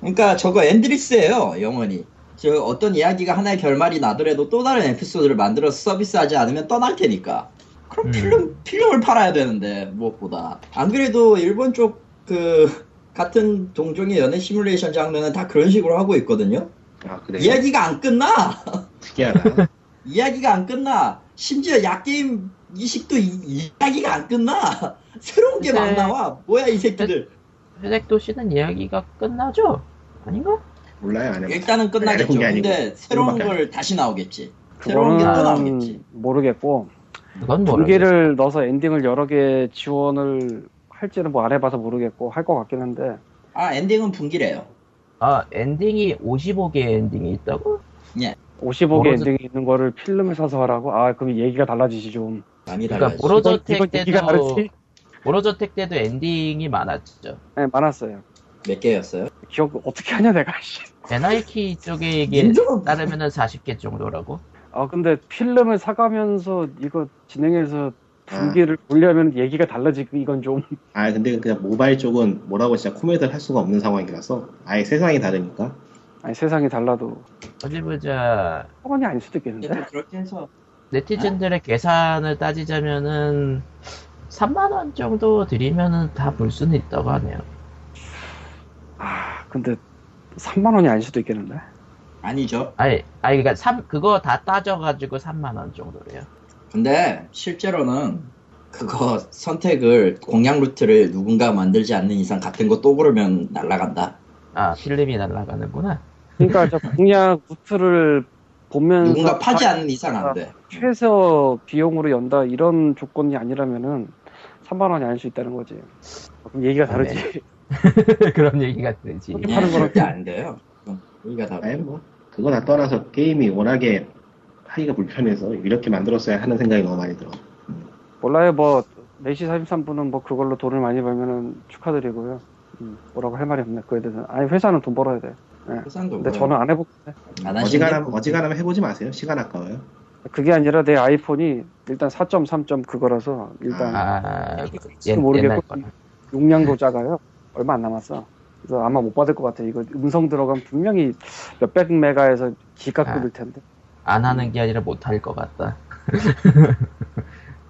그러니까 저거 엔드리스예요 영원히. 저 어떤 이야기가 하나의 결말이 나더라도 또 다른 에피소드를 만들어서 서비스하지 않으면 떠날 테니까. 그럼 음. 필름 필름을 팔아야 되는데 무엇보다 안 그래도 일본 쪽 그 같은 동종의 연애 시뮬레이션 장르는 다 그런 식으로 하고 있거든요. 아 그래. 이야기가 안 끝나. 특이하다. 이야기가 안 끝나. 심지어 야게임 이식도 이, 야기가 안 끝나. 새로운 게 막 근데- 나와. 뭐야 이 새끼들. 회색 도시는 이야기가 끝나죠? 아닌가? 몰라요 안 해봐. 일단은 끝나겠죠. 근데 새로운 걸 다시 나오겠지. 새로운 게 또 나오겠지. 모르겠고, 그건 모르겠어. 분기를 넣어서 엔딩을 여러 개 지원을 할지는 뭐 안 해봐서 모르겠고, 할 것 같긴 한데, 아 엔딩은 분기래요. 아 엔딩이 55개 엔딩이 있다고? 55개 모로저- 엔딩이 있는 거를 필름을 사서 하라고? 아, 그럼 얘기가 달라지지 좀. 그러니까. 모로저택 때도? 모로저택 때도 엔딩이 많았죠. 네, 많았어요. 몇 개였어요? 기억 어떻게 하냐, 내가, 씨. NIK 쪽에 민족은 따르면은 40개 정도라고? 아, 근데 필름을 사가면서 이거 진행해서 아. 분기를 보려면 얘기가 달라지고, 이건 좀. 아 근데 그냥 모바일 쪽은 뭐라고 진짜 코멘트를 할 수가 없는 상황이라서 아예 세상이 다르니까. 아니, 세상이 달라도. 어디 보자. 상관이 아닐 수도 있겠는데? 그래도 그렇게 해서 네티즌들의 계산을 따지자면은 3만 원 정도 드리면은 다 볼 수는 있다고 하네요. 아, 근데 3만 원이 아닐 수도 있겠는데? 아니죠. 아니, 아니 그러니까 삼 그거 다 따져가지고 3만 원 정도래요. 근데 실제로는 그거 선택을 공략 루트를 누군가 만들지 않는 이상 같은 거 또 고르면 날라간다. 아 필름이 날아가는구나. 그러니까 저 공략 루트를 보면서 누군가 파지 다 않는 이상 안 돼. 최저 비용으로 연다 이런 조건이 아니라면은 3만 원이 아닐 수 있다는 거지. 그럼 얘기가 다르지. 그런 얘기가 되지. 네, 파는 절대 안 돼요. 여기가 다 아니 뭐 그거 다 떠나서 게임이 워낙에 하기가 불편해서 이렇게 만들었어야 하는 생각이 너무 많이 들어. 몰라요. 뭐 4시 43분은 뭐 그걸로 돈을 많이 벌면은 축하드리고요. 음, 뭐라고 할 말이 없네. 그에 대해서는. 아니 회사는 돈 벌어야 돼. 회사도 근데 저는 안 해보겠네. 안 어지간하면 어지간하면 해보지 마세요. 시간 아까워요. 그게 아니라 내 아이폰이 일단 4.3. 그거라서 일단 아, 모르겠고. 용량도 작아요. 얼마 안 남았어. 그래서 아마 못 받을 것 같아. 이거 음성 들어가면 분명히 몇백 메가에서 기가급일 텐데. 안 하는 게 아니라 못 할 것 같다.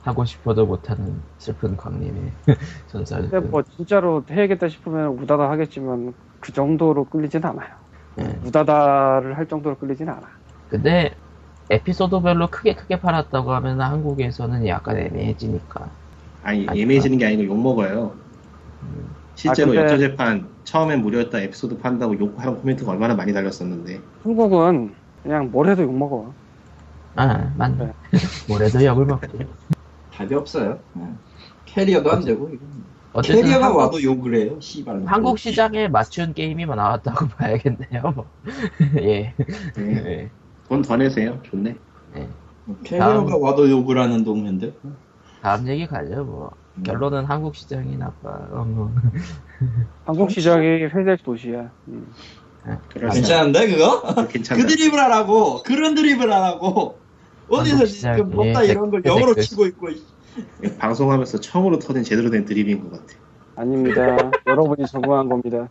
하고 싶어도 못하는 슬픈 광님의 전설. 근데 뭐 진짜로 해야겠다 싶으면 우다다 하겠지만 그 정도로 끌리진 않아요. 예. 우다다를 할 정도로 끌리진 않아. 근데 에피소드별로 크게 크게 팔았다고 하면 한국에서는 약간 애매해지니까. 아니 예매해지는 게 아니고 욕 먹어요. 실제로 아, 근데- 역전 재판 처음엔 무료였다 에피소드 판다고 욕하는 코멘트가 얼마나 많이 달렸었는데 한국은 그냥 뭘 해도 욕먹어. 아, 맞네. 네. 뭐래도 역을 먹지. 답이 없어요. 네. 캐리어도 안 되고 이거. 어쨌든 캐리어가 한국, 와도 욕을 해요. 씨발. 한국 시장에 맞춘 게임이 뭐 나왔다고 봐야겠네요. 뭐. 예. 네. 예. 돈 더 내세요. 좋네. 캐리어가 다음- 와도 욕을 하는 동네인데. 다음 얘기 가죠. 뭐 결론은 한국 시장이 나빠. 어, 뭐. 한국 시장이 회색 도시야. 음. 그럴 괜찮은데 그거? 수- 괜찮다. 그 드립을 하라고 그런 드립을 하라고 어디서 지금 먹다 이런 걸 그- 영어로 그- 치고 있고 이- 방송하면서 처음으로 터진 제대로 된 드립인 것 같아. 아닙니다. 여러분이 적응한 겁니다.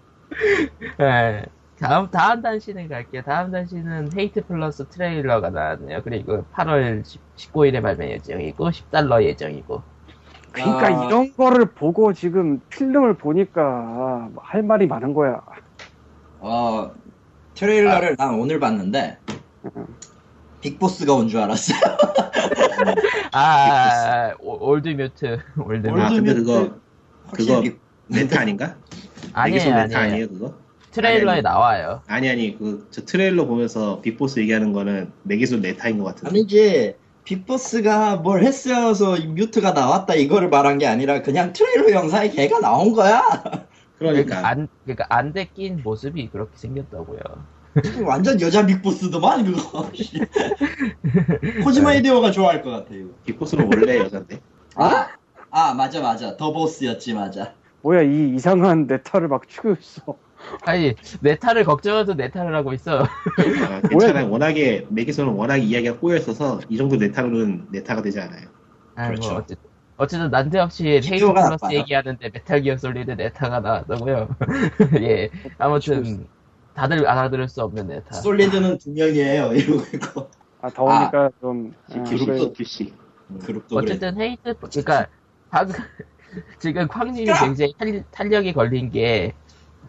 예. 다음 다음 단신을 갈게요. 다음 단신은 헤이트 플러스 트레일러가 나왔네요. 그리고 8월 19일에 발매 예정이고 10달러 예정이고. 그러니까 아. 이런 거를 보고 지금 필름을 보니까 할 말이 많은 거야. 어 트레일러를 난 오늘 봤는데 빅보스가 온 줄 알았어요. 아, 오- 올드 뮤트, 올드 아, 뮤트. 올드 근데 뮤트 그거 확실히 그거 네타 아닌가? 아니에요, 네타 아니에요. 아니에요 그거? 트레일러에 아니, 아니. 나와요. 아니 아니 그 저 트레일러 보면서 빅보스 얘기하는 거는 내기술 네타인 것 같은데. 아니지 빅보스가 뭘 했어서 이 뮤트가 나왔다 이거를 말한 게 아니라 그냥 트레일러 영상에 걔가 나온 거야. 그러니까 안, 그러니까 안 데낀 모습이 그렇게 생겼다고요. 완전 여자 빅보스더만 그거. 코지마 이데오가 좋아할 것 같아 이거. 빅보스는 원래 여잔데. 아, 아 맞아 맞아 더 보스였지 맞아. 뭐야 이 이상한 네타를 막 치고 있어. 아니, 네타를 걱정해도 네타를 하고 있어. 아, 괜찮아 요. 워낙에 내기소는 워낙 이야기가 꼬여 있어서 이 정도 네타로는 네타가 되지 않아요. 아, 그렇죠. 뭐 어쨌든, 어쨌든 난데없이 헤이트 플러스. 얘기하는데 메탈 기어 솔리드 네타가 나왔다고요. 예, 아무튼 다들 알아들을 수 없는 네타. 솔리드는 두 명이에요 이러고 있고. 아 더우니까 좀 아, 듀시 그래. 또 듀시. 그룹도 그래. 어쨌든 헤이트, 그러니까 방금 지금 쾅님이 굉장히 탄, 탄력이 걸린 게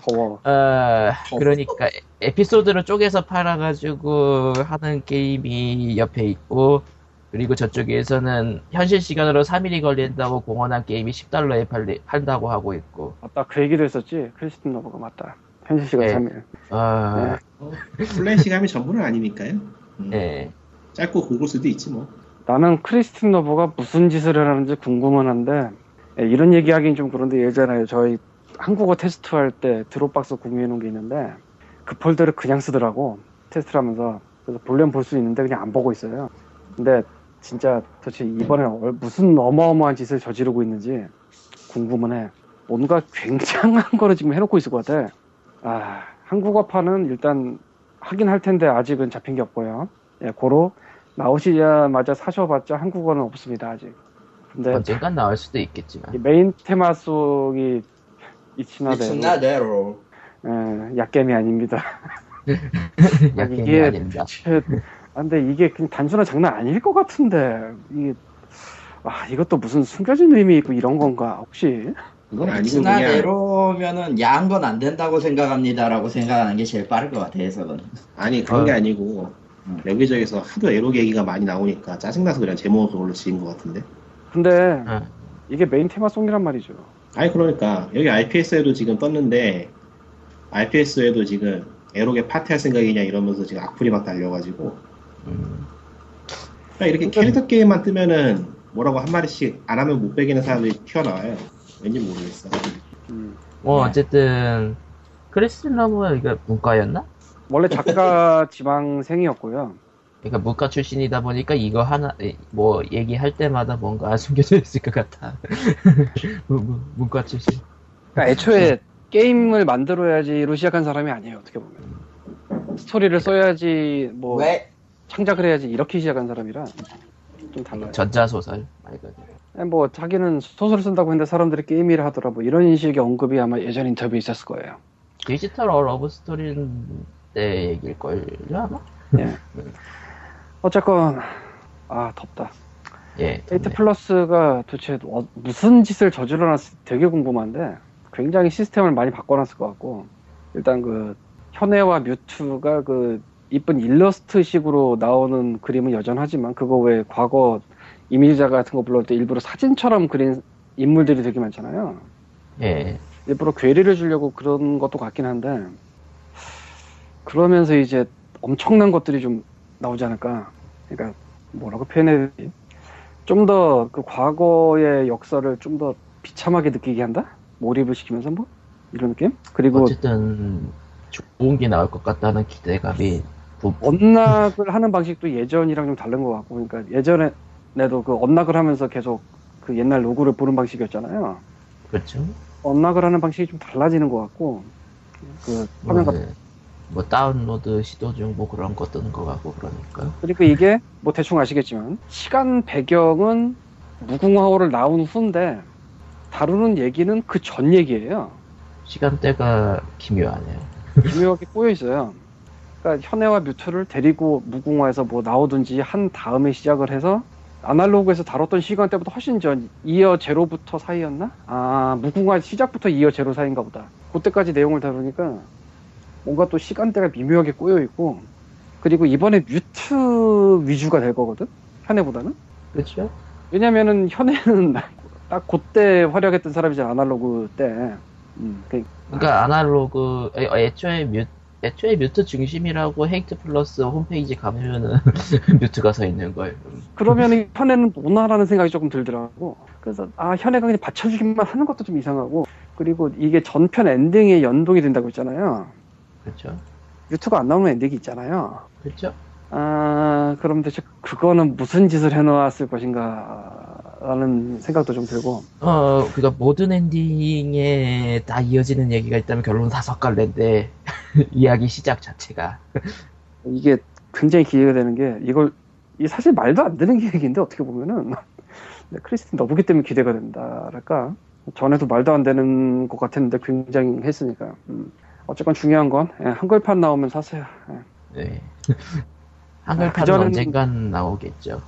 더워. 어, 그러니까 에피소드를 쪼개서 팔아가지고 하는 게임이 옆에 있고 그리고 저쪽에서는 현실 시간으로 3일이 걸린다고 공언한 게임이 10달러에 팔리, 판다고 하고 있고 맞다 그 얘기도 했었지. 크리스틴 러브가 맞다. 현실 시간 네. 3일. 어, 어, 플레이 시간이 전부는 아니니까요. 음, 예. 짧고 굵을 수도 있지 뭐. 나는 크리스틴 러브가 무슨 짓을 하는지 궁금은 한데 예, 이런 얘기하긴 좀 그런데 예전에 저희 한국어 테스트할 때 드롭박스 공유해 놓은 게 있는데 그 폴더를 그냥 쓰더라고 테스트를 하면서 그래서 볼려면 볼수 있는데 그냥 안 보고 있어요 근데 진짜 도대체 이번에 얼- 무슨 어마어마한 짓을 저지르고 있는지 궁금은 해 뭔가 굉장한 거를 지금 해놓고 있을 것 같아 아 한국어판은 일단 하긴 할 텐데 아직은 잡힌 게 없고요 예, 고로 나오시자마자 사셔봤자 한국어는 없습니다 아직. 근데 언젠간 나올 수도 있겠지만 이 메인 테마 속이 이치나대로 이츠나대로. 예, 약겜이 아닙니다. 약간이 이게 아닙니다. 아, 근데 이게 그냥 단순한 장난 아닐 것 같은데 이게 아 이것도 무슨 숨겨진 의미 있고 이런 건가 혹시? 그건 아니고 그냥 이츠나대로면은 야한 건 안 된다고 생각합니다라고 생각하는 게 제일 빠를 것 같아 해석은. 아니 그런 게 어. 아니고 음. 여기저기서 하도 에로 얘기가 많이 나오니까 짜증나서 그냥 제목을 그걸로 지은 것 같은데. 근데 어. 이게 메인 테마송이란 말이죠. 아니 그러니까 여기 RPS에도 지금 떴는데 RPS에도 지금 에로게 파티할 생각이냐 이러면서 지금 악플이 막 달려가지고 음, 그러니까 이렇게 캐릭터 게임만 뜨면은 뭐라고 한 마디씩 안 하면 못 배기는 사람들이 튀어나와요. 왠지 모르겠어. 음. 뭐 네. 어쨌든 크리스틴 러브가 이거 문과였나? 원래 작가 지망생이었고요. 그러니까 문과 출신이다 보니까 이거 하나 뭐 얘기할 때마다 뭔가 숨겨져 있을 것 같아. 문- 문- 문과 출신. 그러니까 애초에 게임을 만들어야지로 시작한 사람이 아니에요. 어떻게 보면 스토리를 써야지 뭐 왜? 창작을 해야지 이렇게 시작한 사람이라 좀 달라요. 전자소설 말 그대로. 아니, 뭐 자기는 소설을 쓴다고 했는데 사람들이 게임 일을 하더라 뭐 이런 식의 언급이 아마 예전 인터뷰에 있었을 거예요. 디지털 러브 스토리인데 얘기일걸요 아마? 예. 어쨌건 아 덥다. 예. 헤이트 네. 플러스가 도대체 어- 무슨 짓을 저질러놨을지 되게 궁금한데 굉장히 시스템을 많이 바꿔놨을 것 같고 일단 그 현애와 뮤트가 그 이쁜 일러스트식으로 나오는 그림은 여전하지만 그거 외에 과거 이미지 같은 거 불러올 때 일부러 사진처럼 그린 인물들이 되게 많잖아요. 예. 일부러 괴리를 주려고 그런 것도 같긴 한데 그러면서 이제 엄청난 것들이 좀 나오지 않을까. 그러니까 뭐라고 표현해야 되지? 좀 더 그 과거의 역사를 좀 더 비참하게 느끼게 한다? 몰입을 시키면서 뭐 이런 느낌? 그리고 어쨌든 좋은 게 나올 것 같다는 기대감이 부- 언락을 하는 방식도 예전이랑 좀 다른 것 같고 그러니까 예전에도 그 언락을 하면서 계속 그 옛날 로고를 보는 방식이었잖아요 그렇죠. 언락을 하는 방식이 좀 달라지는 것 같고 그 뭐, 화면가 뭐 다운로드 시도 중 뭐 그런 거 뜨는 거 같고 그러니까. 그리고 이게 뭐 대충 아시겠지만 시간 배경은 무궁화호를 나온 후인데 다루는 얘기는 그 전 얘기예요. 시간대가 기묘하네요. 기묘하게 꼬여 있어요. 그러니까 현해와 뮤트를 데리고 무궁화에서 뭐 나오든지 한 다음에 시작을 해서 아날로그에서 다뤘던 시간대보다 훨씬 전 year zero부터 사이였나? 아 무궁화 시작부터 year zero 사이인가 보다. 그때까지 내용을 다루니까 뭔가 또 시간대가 미묘하게 꼬여 있고 그리고 이번에 뮤트 위주가 될 거거든 현애보다는. 그렇죠. 왜냐면은 현애는 딱 그때 활약했던 사람이잖아 아날로그 때. 음, 그- 그러니까 아날로그 애- 애초에 뮤 애초에 뮤트 중심이라고 헤이트 플러스 홈페이지 가면은 뮤트가 서 있는 걸. 그러면은 현해는 뭐나라는 생각이 조금 들더라고. 그래서 아 현해가 그냥 받쳐주기만 하는 것도 좀 이상하고 그리고 이게 전편 엔딩에 연동이 된다고 했잖아요. 그렇죠. 뮤트가 안 나오는 엔딩이 있잖아요. 그렇죠. 아 그럼 대체 그거는 무슨 짓을 해놓았을 것인가라는 생각도 좀 들고 어, 그니까 모든 엔딩에 다 이어지는 얘기가 있다면 결론은 다섯 갈래인데 이야기 시작 자체가 이게 굉장히 기대가 되는 게 이걸 이 사실 말도 안 되는 얘기인데 어떻게 보면은 네, 크리스틴 너브기 때문에 기대가 된다랄까 전에도 말도 안 되는 것 같았는데 굉장히 했으니까 음. 어쨌건 중요한 건 예, 한글판 나오면 사세요 예. 네. 한글판은 그전에는- 언젠간 나오겠죠.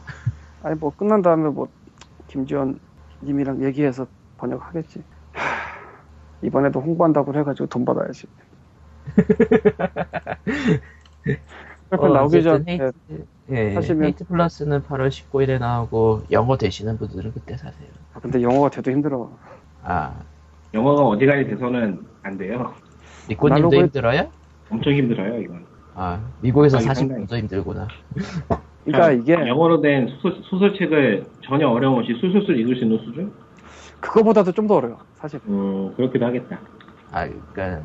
아니 뭐 끝난 다음에 뭐 김지원 님이랑 얘기해서 번역하겠지 하, 이번에도 홍보한다고 해가지고 돈 받아야지 한글판 어, 나오기 전에 헤이트, 예, 사시면- 헤이트 플러스는 8월 19일에 나오고 영어 되시는 분들은 그때 사세요. 아, 근데 영어가 돼도 힘들어 아, 영어가 어디까지 돼서는 안 돼요. 리코님도 힘들어요? 엄청 힘들어요, 이건. 아, 미국에서 아니, 사신 상당히. 힘들구나. 그러니까 이게 영어로 된 소설, 소설책을 전혀 어려움 없이 술술술 읽을 수 있는 수준? 그거보다도 좀 더 어려워 사실 음, 그렇기도 하겠다. 아, 그니까,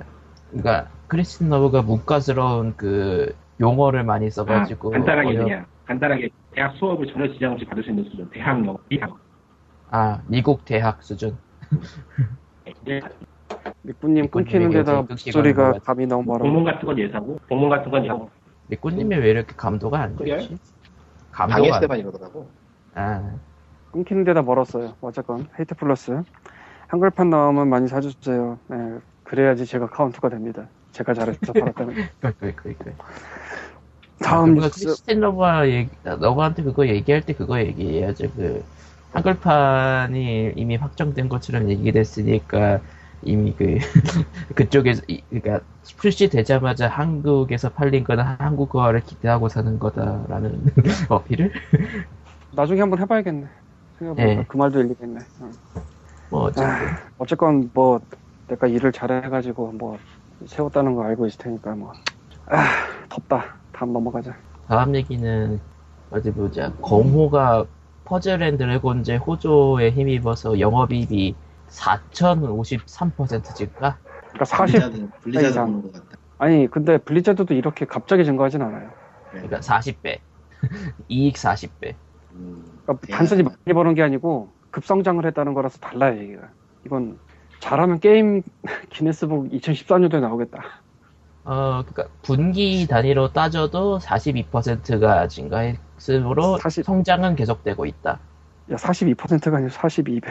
그니까, 크리스틴 러브가 문과스러운 그 용어를 많이 써가지고. 아, 간단하게 어려- 그냥 간단하게 대학 수업을 전혀 지장 없이 받을 수 있는 수준. 대학 영어, 대학. 아, 미국 대학 수준. 네. 리꾸님 끊기는 데다 목소리가 감이 너무 멀어. 본문 같은 건 예사고, 본문 같은 건 예사고. 리꾸님이 왜 이렇게 감도가 안? 좋지? 감도가. 안- 때만 이러더라고. 아, 끊기는 데다 멀었어요. 어쨌건 헤이트 플러스 한글판 나오면 많이 사주세요. 네, 그래야지 제가 카운트가 됩니다. 제가 잘해서 팔았다는. 그, 그, 그, 그. 다음 뉴스. 크리스틴 얘기, 너브한테 그거 얘기할 때 그거 얘기해야죠. 그, 한글판이 이미 확정된 것처럼 얘기됐으니까, 이미 그, 그쪽에서, 이- 그니까, 출시되자마자 한국에서 팔린 거는 한국어를 기대하고 사는 거다라는 어필을? 나중에 한번 해봐야겠네. 생각해보니까 네. 그 말도 일리겠네. 응. 뭐, 어쨌든. 아, 어쨌건 뭐 내가 일을 잘해가지고 뭐 세웠다는 거 알고 있을 테니까 뭐. 아 덥다. 다음 넘어가자. 다음 얘기는, 어디 보자. 겅호가 퍼즐 앤 드래곤즈의 호조에 힘입어서 영업이익이 4,053% 증가? 그러니까 40 블리자드. 보는 것 같다. 아니 근데 블리자드도 이렇게 갑자기 증가하진 않아요. 그러니까 40배. 이익 40배. 음, 그러니까. 단순히 많이 버는 게 아니고 급성장을 했다는 거라서 달라요 얘기가. 이건 잘하면 게임 기네스북 2014년도에 나오겠다. 어, 그러니까 분기 단위로 따져도 42%가 증가했으므로 40. 성장은 계속되고 있다. 야 42%가 아니고 42배.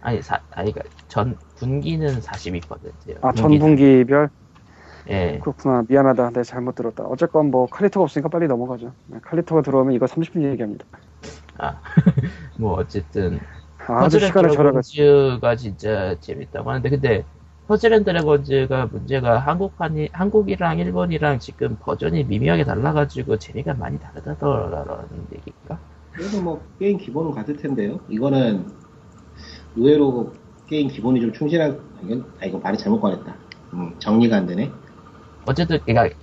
아니, 사, 아니, 그러니까 전 분기는 42%예요. 아 전분기별 예. 그렇구나 미안하다 내가 잘못 들었다. 어쨌건 뭐 칼리토가 없으니까 빨리 넘어가죠. 네, 칼리토가 들어오면 이거 30분 얘기합니다. 뭐 어쨌든 아, 퍼즐 앤. 드래곤즈가 진짜 재밌다고 하는데 근데 퍼즐 앤 드래곤즈가 문제가 한국판이 한국이랑 일본이랑 지금 버전이 미묘하게 달라가지고 재미가 많이 다르다더라는 얘기인가? 그래도 뭐 게임 기본은 같을 텐데요. 이거는 의외로 게임 기본이 좀 충실한 아 이거 말이 잘못 꺼냈다. 음, 정리가 안 되네. 어쨌든 그러니까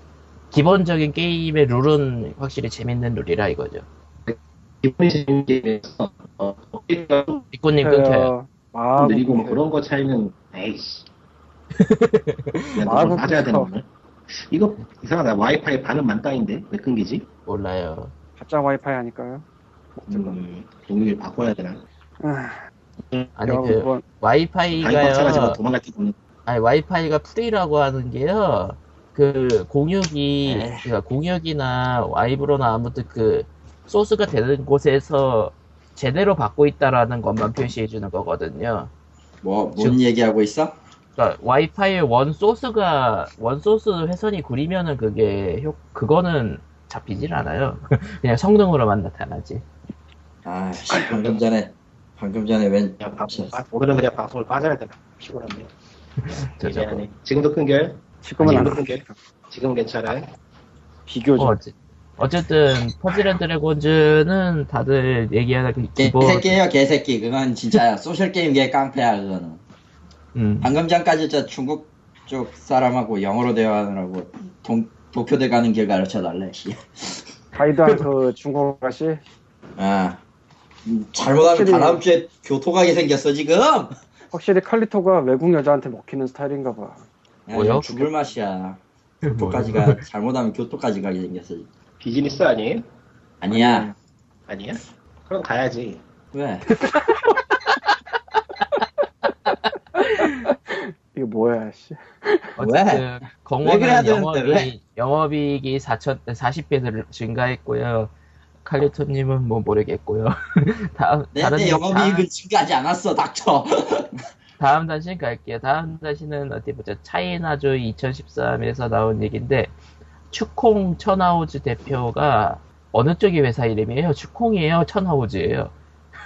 기본적인 게임의 룰은 확실히 재밌는 룰이라 이거죠. 기본이 재밌는 게임에서 어, 비코님 끊겨요. 아, 느리고 뭐 그런 거 차이는 에이씨. 너무 빠져야 되는. 거네. 이거 이상하다. 와이파이 반은 만땅인데 왜 끊기지? 몰라요. 가짜 와이파이 하니까요. 음, 동력을 바꿔야 되나? 아, 아니 그 와이파이 와이파이가요. 도망갈 데도 없는. 아니 와이파이가 full이라고 하는 게요. 그 공유기. 그러니까 공유기나 와이브로나 아무튼 그 소스가 되는 곳에서 제대로 받고 있다라는 것만 표시해 주는 거거든요. 뭐, 뭔 지금- 얘기하고 있어? 그러니까 와이파이 원 소스가 원 소스 회선이 구리면은 그게 효 그거는 잡히질 않아요. 그냥 성능으로만 나타나지. 아, 씨, 방금 전에, 방금 전에 웬, 그냥 방송, 빠- 오늘은 그냥 방송을 빠져야 되나? 피곤한데. 저. 미안하네. 지금도 끊겨요? 지금은 안 끊겨요? 지금 괜찮아요? 비교죠. 어, 어쨌든 퍼즐 앤 드래곤즈는 다들 얘기하는 그 기본 개새끼예요 개새끼 그건 진짜 소셜 게임계 깡패야 그거는 음, 방금 전까지 저 중국 쪽 사람하고 영어로 대화하느라고 동, 도쿄대 가는 길 가르쳐 달래 씨. 가이드한 그 중국 아가씨 아 음, 잘못하면 확실히- 다다음 주에 교토 가게 생겼어 지금 야, 확실히 칼리토가 외국 여자한테 먹히는 스타일인가 봐. 뭐요? 이거 죽을 맛이야 교토까지 가 잘못하면 교토까지 가게 생겼어 지금. 비즈니스 아니에요? 아니야 아니야? 그럼 가야지. 왜? 이게 뭐야, 씨. 어쨌든 왜 그래야 공원은 되는데, 영업이 왜? 영업이익이 4천 40배 증가했고요. 칼리토님은 뭐 모르겠고요. 다음 내, 다른 내 영업이익은 증가하지 않았어 닥쳐 다음 단신 갈게요. 다음 단신은 어디 보자. 차이나조 2013에서 나온 얘기인데 추콩 천하우즈 대표가 어느 쪽이 회사 이름이에요? 추콩이에요? 천하우즈예요?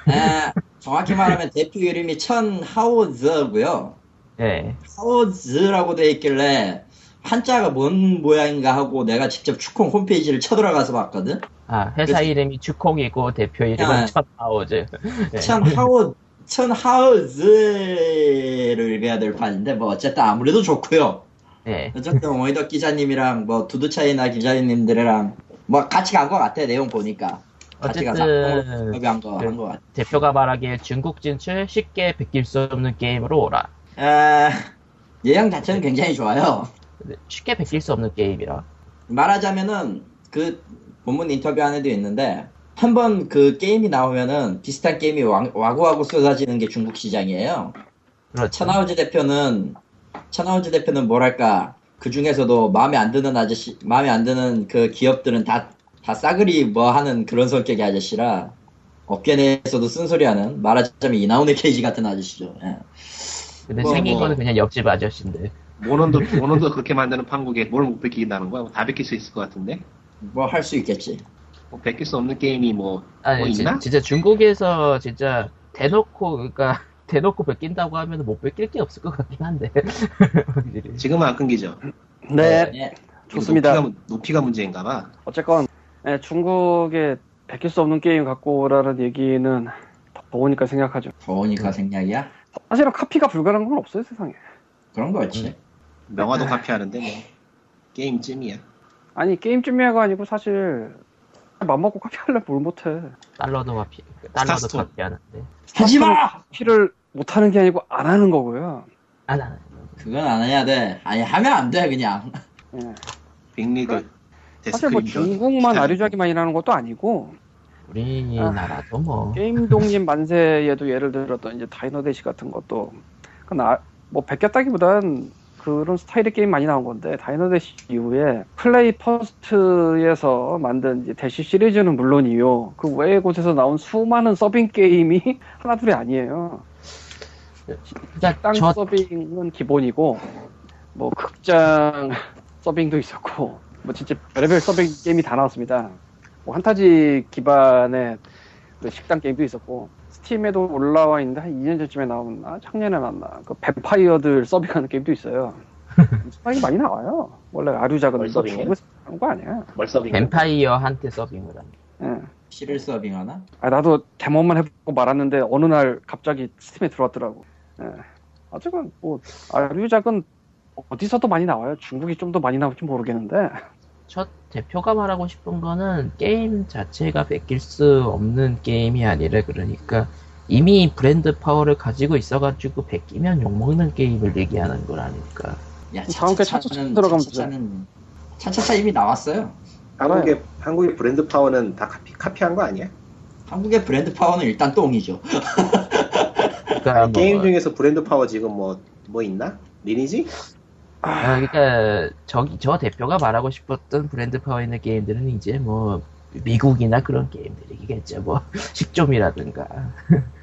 아, 정확히 말하면 대표 이름이 천 하오즈고요 네. 하오즈라고 돼 있길래 한자가 뭔 모양인가 하고 내가 직접 추콩 홈페이지를 쳐들어가서 봤거든. 아 회사 그래서- 이름이 추콩이고 대표 이름은 아. 천하우즈. 네. 천 하오 천 하오즈를 읽어야 될 판인데 뭐 어쨌든 아무래도 좋고요. 네. 어쨌든 오이덕 기자님이랑 뭐 두두차이나 기자님들이랑 뭐 같이 간 것 같아 내용 보니까 어쨌든 그- 한거 같아. 대표가 말하기에 중국 진출 쉽게 베낄 수 없는 게임으로 오라. 아, 예형 자체는 굉장히 좋아요. 근데 쉽게 베낄 수 없는 게임이라. 말하자면은 그 본문 인터뷰 안에도 있는데 한 번 그 게임이 나오면은 비슷한 게임이 와- 와구와구 쏟아지는 게 중국 시장이에요. 그렇죠. 천하우즈 대표는 천하우즈 대표는 뭐랄까 그 중에서도 마음에 안 드는 아저씨 마음에 안 드는 그 기업들은 다 다 싸그리 뭐 하는 그런 성격의 아저씨라 업계 내에서도 쓴소리하는 말하자면 이나운의 케이지 같은 아저씨죠. 예. 근데 뭐, 생긴 뭐. 거는 그냥 옆집 아저씨인데. 모논도, 모논도 그렇게 만드는 판국에 뭘 못 베끼긴다는 거야? 다 베낄 수 있을 것 같은데? 뭐 할 수 있겠지. 뭐 베낄 수 없는 게임이 뭐, 아니 뭐 지- 있나? 진짜 중국에서 진짜 대놓고 그러니까 대놓고 베낀다고 하면 못 베낄 게 없을 것 같긴 한데. 지금은 안 끊기죠? 네, 예. 좋습니다. 높이가, 높이가 문제인가 봐. 어쨌건 예, 중국에 베낄 수 없는 게임 갖고 오라는 얘기는 더우니까 생각하죠. 더우니까 생략이야? 사실은 카피가 불가능한 건 없어요 세상에. 그런 거지. 명화도 카피하는데 뭐, 게임쯤이야. 아니 게임 준비가 아니고 사실 맘먹고 카피하려면 뭘 못해. 달러도 카피, 달러도 스타스톤. 카피하는데. 하지마! 카피를 못하는 게 아니고 안 하는 거고요. 아, 나, 그건 안 해야 돼. 아니 하면 안 돼 그냥. 예. 베끼기 사실 뭐 중국만 아류작이 만연하는 것도 아니고 우리나라도 뭐. 게임 독립 만세에도 예를 들었던 이제 다이너 대시 같은 것도 그건 아, 뭐 베꼈다기보단 그런 스타일의 게임 많이 나온 건데 다이너 대시 이후에 플레이 퍼스트에서 만든 대시 시리즈는 물론이요. 그 외의 곳에서 나온 수많은 서빙 게임이 하나둘이 아니에요. 그러니까 땅 저, 서빙은 기본이고 뭐 극장 서빙도 있었고 뭐 진짜 별의별 서빙 게임이 다 나왔습니다. 뭐 한타지 기반의 그 식당 게임도 있었고 스팀에도 올라와 있는데 한 2년 전쯤에 나왔나 작년에 나왔나 그 뱀파이어들 서빙하는 게임도 있어요. 수많이 많이 나와요. 원래 아류작은 뭘? 중국에서 하는 거 아니야. 멀서빙 뱀파이어한테 서빙을 합니다. 예. 실을 서빙하나? 아, 나도 데모만 해보고 말았는데 어느 날 갑자기 스팀에 들어왔더라고. 예. 어쨌건 뭐 아류작은 어디서도 많이 나와요. 중국이 좀 더 많이 나올지 모르겠는데 첫 대표가 말하고 싶은 거는 게임 자체가 베낄 수 없는 게임이 아니라 그러니까 이미 브랜드 파워를 가지고 있어가지고 베끼면 욕먹는 게임을 얘기하는 거라니까. 야 다음 게 차차차 들어가면. 차차차는 차차차 이미 나왔어요. 한국의 한국의 브랜드 파워는 다 카피 카피한 거 아니야? 한국의 브랜드 파워는 일단 똥이죠. 그러니까 뭐, 게임 중에서 브랜드 파워 지금 뭐 뭐 있나? 리니지? 아, 그러니까 저기 저 대표가 말하고 싶었던 브랜드 파워 있는 게임들은 이제 뭐 미국이나 그런 게임들이겠죠. 뭐 식좀이라든가.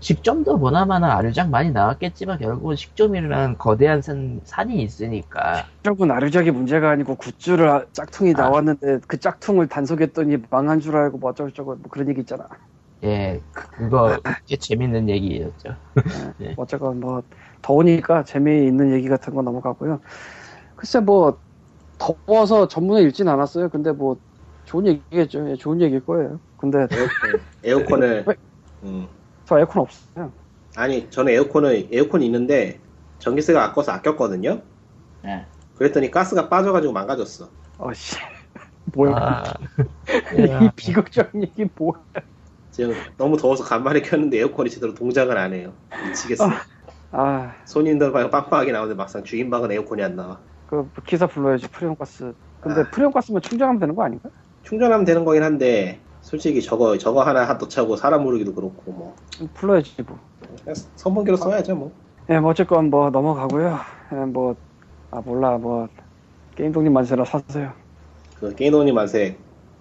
식좀도 보나마나 아류작 많이 나왔겠지만 결국은 식좀이라는 거대한 산, 산이 있으니까 결국은 아류작이 문제가 아니고 굿즈를 아- 짝퉁이 아. 나왔는데 그 짝퉁을 단속했더니 망한 줄 알고 뭐 어쩌고저쩌고 뭐 그런 얘기 있잖아. 예 그- 그거 꽤 재밌는 얘기였죠. 네. 어쨌건 뭐 더우니까 재미있는 얘기 같은 거 넘어가고요. 글쎄 뭐 더워서 전문에 읽진 않았어요. 근데 뭐 좋은 얘기겠죠. 예, 좋은 얘기일 거예요. 근데 에어컨, 왜? 음. 저 에어컨 없어요. 아니 저는 에어컨을 에어컨이 있는데 전기세가 아까워서 아꼈거든요. 예. 그랬더니 가스가 빠져가지고 망가졌어. 어씨 뭐야 아, 이 비극적인 얘기 뭐야? 지금 너무 더워서 간만에 켰는데 에어컨이 제대로 동작을 안 해요. 미치겠어. 아 손님들 방 빵빵하게 나오는데 막상 주인 방은 에어컨이 안 나와. 그 기사 불러야지 프레온 가스. 근데 아. 프레온 가스면 충전하면 되는 거 아닌가? 충전하면 되는 거긴 한데 솔직히 저거 저거 하나 더 차고 사람 부르기도 그렇고 뭐 불러야지 뭐. 그냥 선풍기로 써야죠 뭐. 예, 뭐 어쨌건 뭐 넘어가고요. 예, 뭐, 아, 몰라, 뭐, 게임 독립 만세라 사세요. 그 게이노니 맛에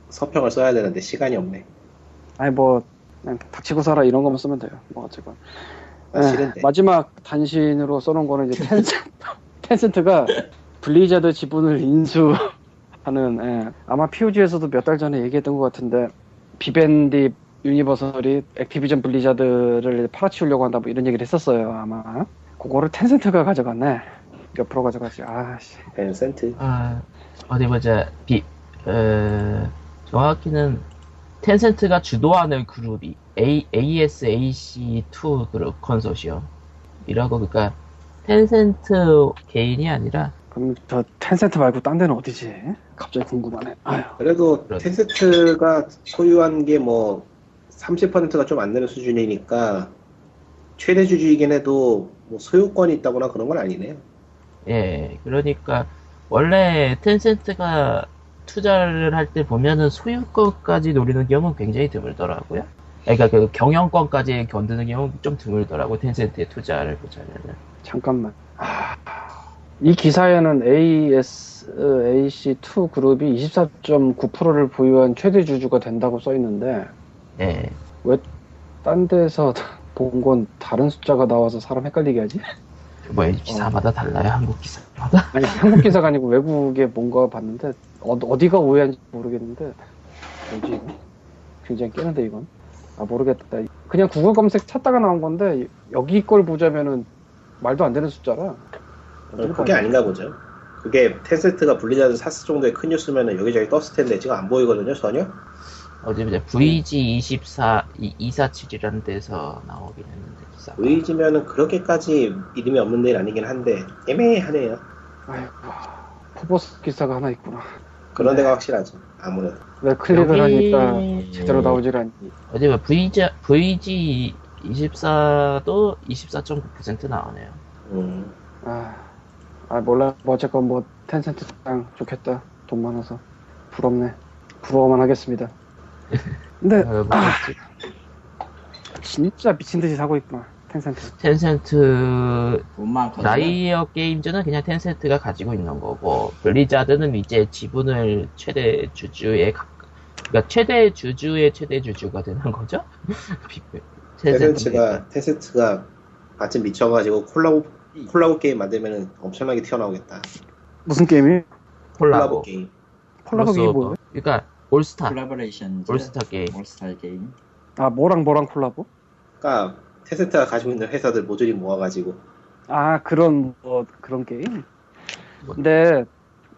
서평을 써야 되는데 시간이 없네. 아니, 뭐, 그냥 닥치고 살아 이런 거만 쓰면 돼요. 뭐, 어쨌건. 아, 예, 싫은데. 마지막 단신으로 써놓은 거는 이제 텐센트, 텐센트가 블리자드 지분을 인수하는, 예, 아마 POG에서도 몇 달 전에 얘기했던 것 같은데, 비방디 유니버설이 액티비전 블리자드를 팔아치우려고 한다 뭐 이런 얘기를 했었어요, 아마. 그거를 텐센트가 가져갔네. 옆으로 가져가지. 아씨. 텐센트. 아, 어디 보자. 비, 어, 정확히는 텐센트가 주도하는 그룹이 A, ASAC2 그룹 컨소시엄. 이라고, 그러니까 텐센트 개인이 아니라 그럼 저 텐센트 말고 딴 데는 어디지? 갑자기 궁금하네. 아유. 그래도 그렇죠. 텐센트가 소유한 게 뭐 30%가 좀 안 되는 수준이니까 최대 주주이긴 해도 뭐 소유권이 있다거나 그런 건 아니네요. 예, 그러니까 원래 텐센트가 투자를 할 때 보면은 소유권까지 노리는 경우는 굉장히 드물더라고요. 그러니까 그 경영권까지 견드는 경우는 좀 드물더라고 텐센트에 투자를 보자면은. 잠깐만. 아, 이 기사에는 ASAC2 그룹이 24.9%를 보유한 최대 주주가 된다고 써 있는데 예, 딴 데서 본 건 다른 숫자가 나와서 사람 헷갈리게 하지? 뭐 기사마다 달라요 한국 기사마다. 아니 한국 기사가 아니고 외국에 뭔가 봤는데 어, 어디가 오해한지 모르겠는데 뭐지 이거? 굉장히 깨는데 이건 아 모르겠다 그냥 구글 검색 찾다가 나온 건데 여기 걸 보자면은 말도 안 되는 숫자라 어디를 그게 아닌가 보죠. 그게 텐센트가 블리자드 샀을 정도의 큰 뉴스면은 여기저기 떴을 텐데 지금 안 보이거든요 전혀. 어디 보자 VG24 247이라는 데서 나오긴 했는데 기사. VG면은 그렇게까지 이름이 없는 데는 아니긴 한데 애매하네요. 아이고 포브스 기사가 하나 있구나 그런 데가 확실하죠. 아무래도. 왜 클릭을 여기- 하니까 제대로 나오질 않니? 어디 봐 VG VG 24도 24.9% 나오네요. 음. 아, 아 몰라. 뭐 어쨌건 뭐 텐센트 참 좋겠다. 돈 많아서 부럽네. 부러워만 하겠습니다. 근데 어, 뭐 아, 진짜 미친 듯이 사고 있구나. 텐센트. 텐센트. 라이엇 게임즈는 그냥 텐센트가 가지고 있는 거고 블리자드는 이제 지분을 최대 주주의 가- 그러니까 최대 주주의 최대 주주가 되는 거죠. 텐센트가 텐센트가 마침 미쳐가지고 콜라보 콜라보 게임 만들면 엄청나게 튀어나오겠다. 무슨 게임이? 콜라보 콜라보 게임. 콜라보 게임. 뭐예요? 그러니까 올스타 콜라보레이션. 올스타 게임 올스타 게임. 아 뭐랑 뭐랑 콜라보? 그러니까 텐센트가 가지고 있는 회사들 모조리 모아가지고. 아 그런 뭐 그런 게임. 근데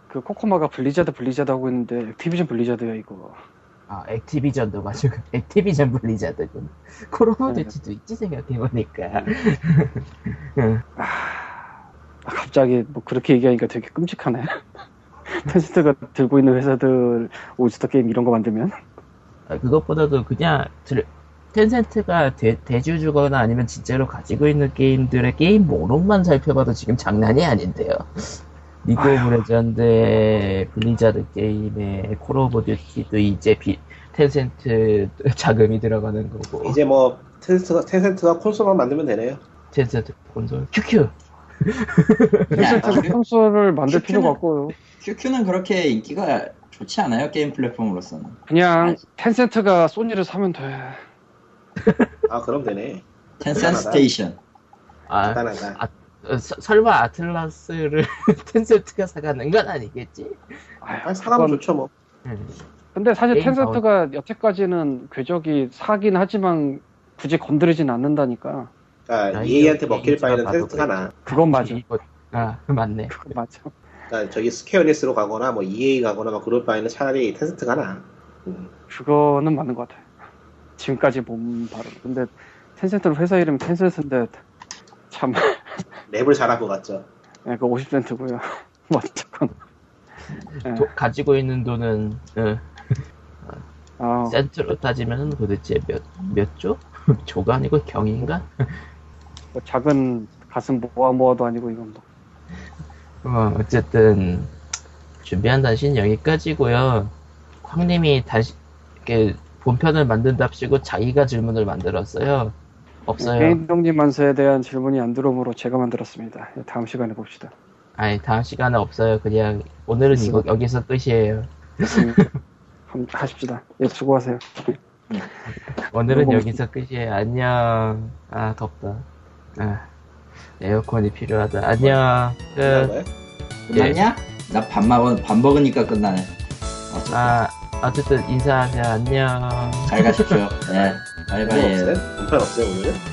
그 코코마가 블리자드 블리자드 하고 있는데 액티비전 블리자드야 이거. 아 액티비전도 가지고. 액티비전 블리자드군. 콜 오브 듀티도 있지 생각해보니까. 아, 갑자기 뭐 그렇게 얘기하니까 되게 끔찍하네. 텐센트가 들고 있는 회사들 올스타 게임 이런 거 만들면? 아, 그것보다도 그냥 들- 텐센트가 대, 대주주거나 아니면 진짜로 가지고 있는 게임들의 게임 목록만 살펴봐도 지금 장난이 아닌데요. 리그 오브 레전드의 블리자드 게임의 콜 오브 듀티도 이제 비, 텐센트 자금이 들어가는 거고 이제 뭐 텐센트가, 텐센트가 콘솔만 만들면 되네요. 텐센트 콘솔 QQ 텐센트가 콘솔을 만들 QQ는- 필요가 없고요. QQ는 그렇게 인기가 좋지 않아요 게임 플랫폼으로서는. 그냥 텐센트가 소니를 사면 돼. 아 그럼 되네. 텐센. 스테이션. 아. 어, 서- 설마 아틀라스를 텐센트가 사가는 건 아니겠지? 아, 사람은 그건- 좋죠 뭐. 음. 근데 사실 텐센트가 여태까지는 궤적이 사긴 하지만 굳이 건드리진 않는다니까. 그러니까 아, EA한테 이거 먹힐 바에는 봐도 나. 그건 맞아. 이거- 아 맞네. 그건 맞아. 그러니까 저기 스퀘어닉스로 가거나 뭐 EA 가거나 막 그럴 바에는 차라리 테센트가 나. 음. 그거는 맞는 것 같아. 지금까지 본 바로. 근데 텐센트는 회사 이름 텐센트인데 참, 랩을 것 같죠. 예, 그 50센트고요. 뭐 어쨌건. 예. 도- 가지고 있는 돈은 어, 아, 센트로 따지면 도대체 몇, 몇 조? 조가 아니고 경인가? 뭐 작은 가슴 모아 모아도 아니고 이건 뭐. 어, 어쨌든 준비한 단신 여기까지고요. 황님이 다시 이렇게 본편을 만든답시고 자기가 질문을 만들었어요. 없어요. 게임 동지 만세에 대한 질문이 안 들어오므로 제가 만들었습니다. 예, 다음 시간에 봅시다. 아니 다음 시간에 없어요. 그냥 오늘은 이거 여기서 끝이에요. 하십시다. 예, 수고하세요. 오늘은 여기서 끝이에요. 안녕. 아 덥다. 아, 에어컨이 필요하다. 안녕. 끝. 끝났냐? 나밥 먹은 밥 먹으니까 끝나네. 어쨌든 아 어쨌든 인사하세요. 안녕. 잘 가십시오. 네. 뭐 바이바이. 없어요? 없어요 오늘은?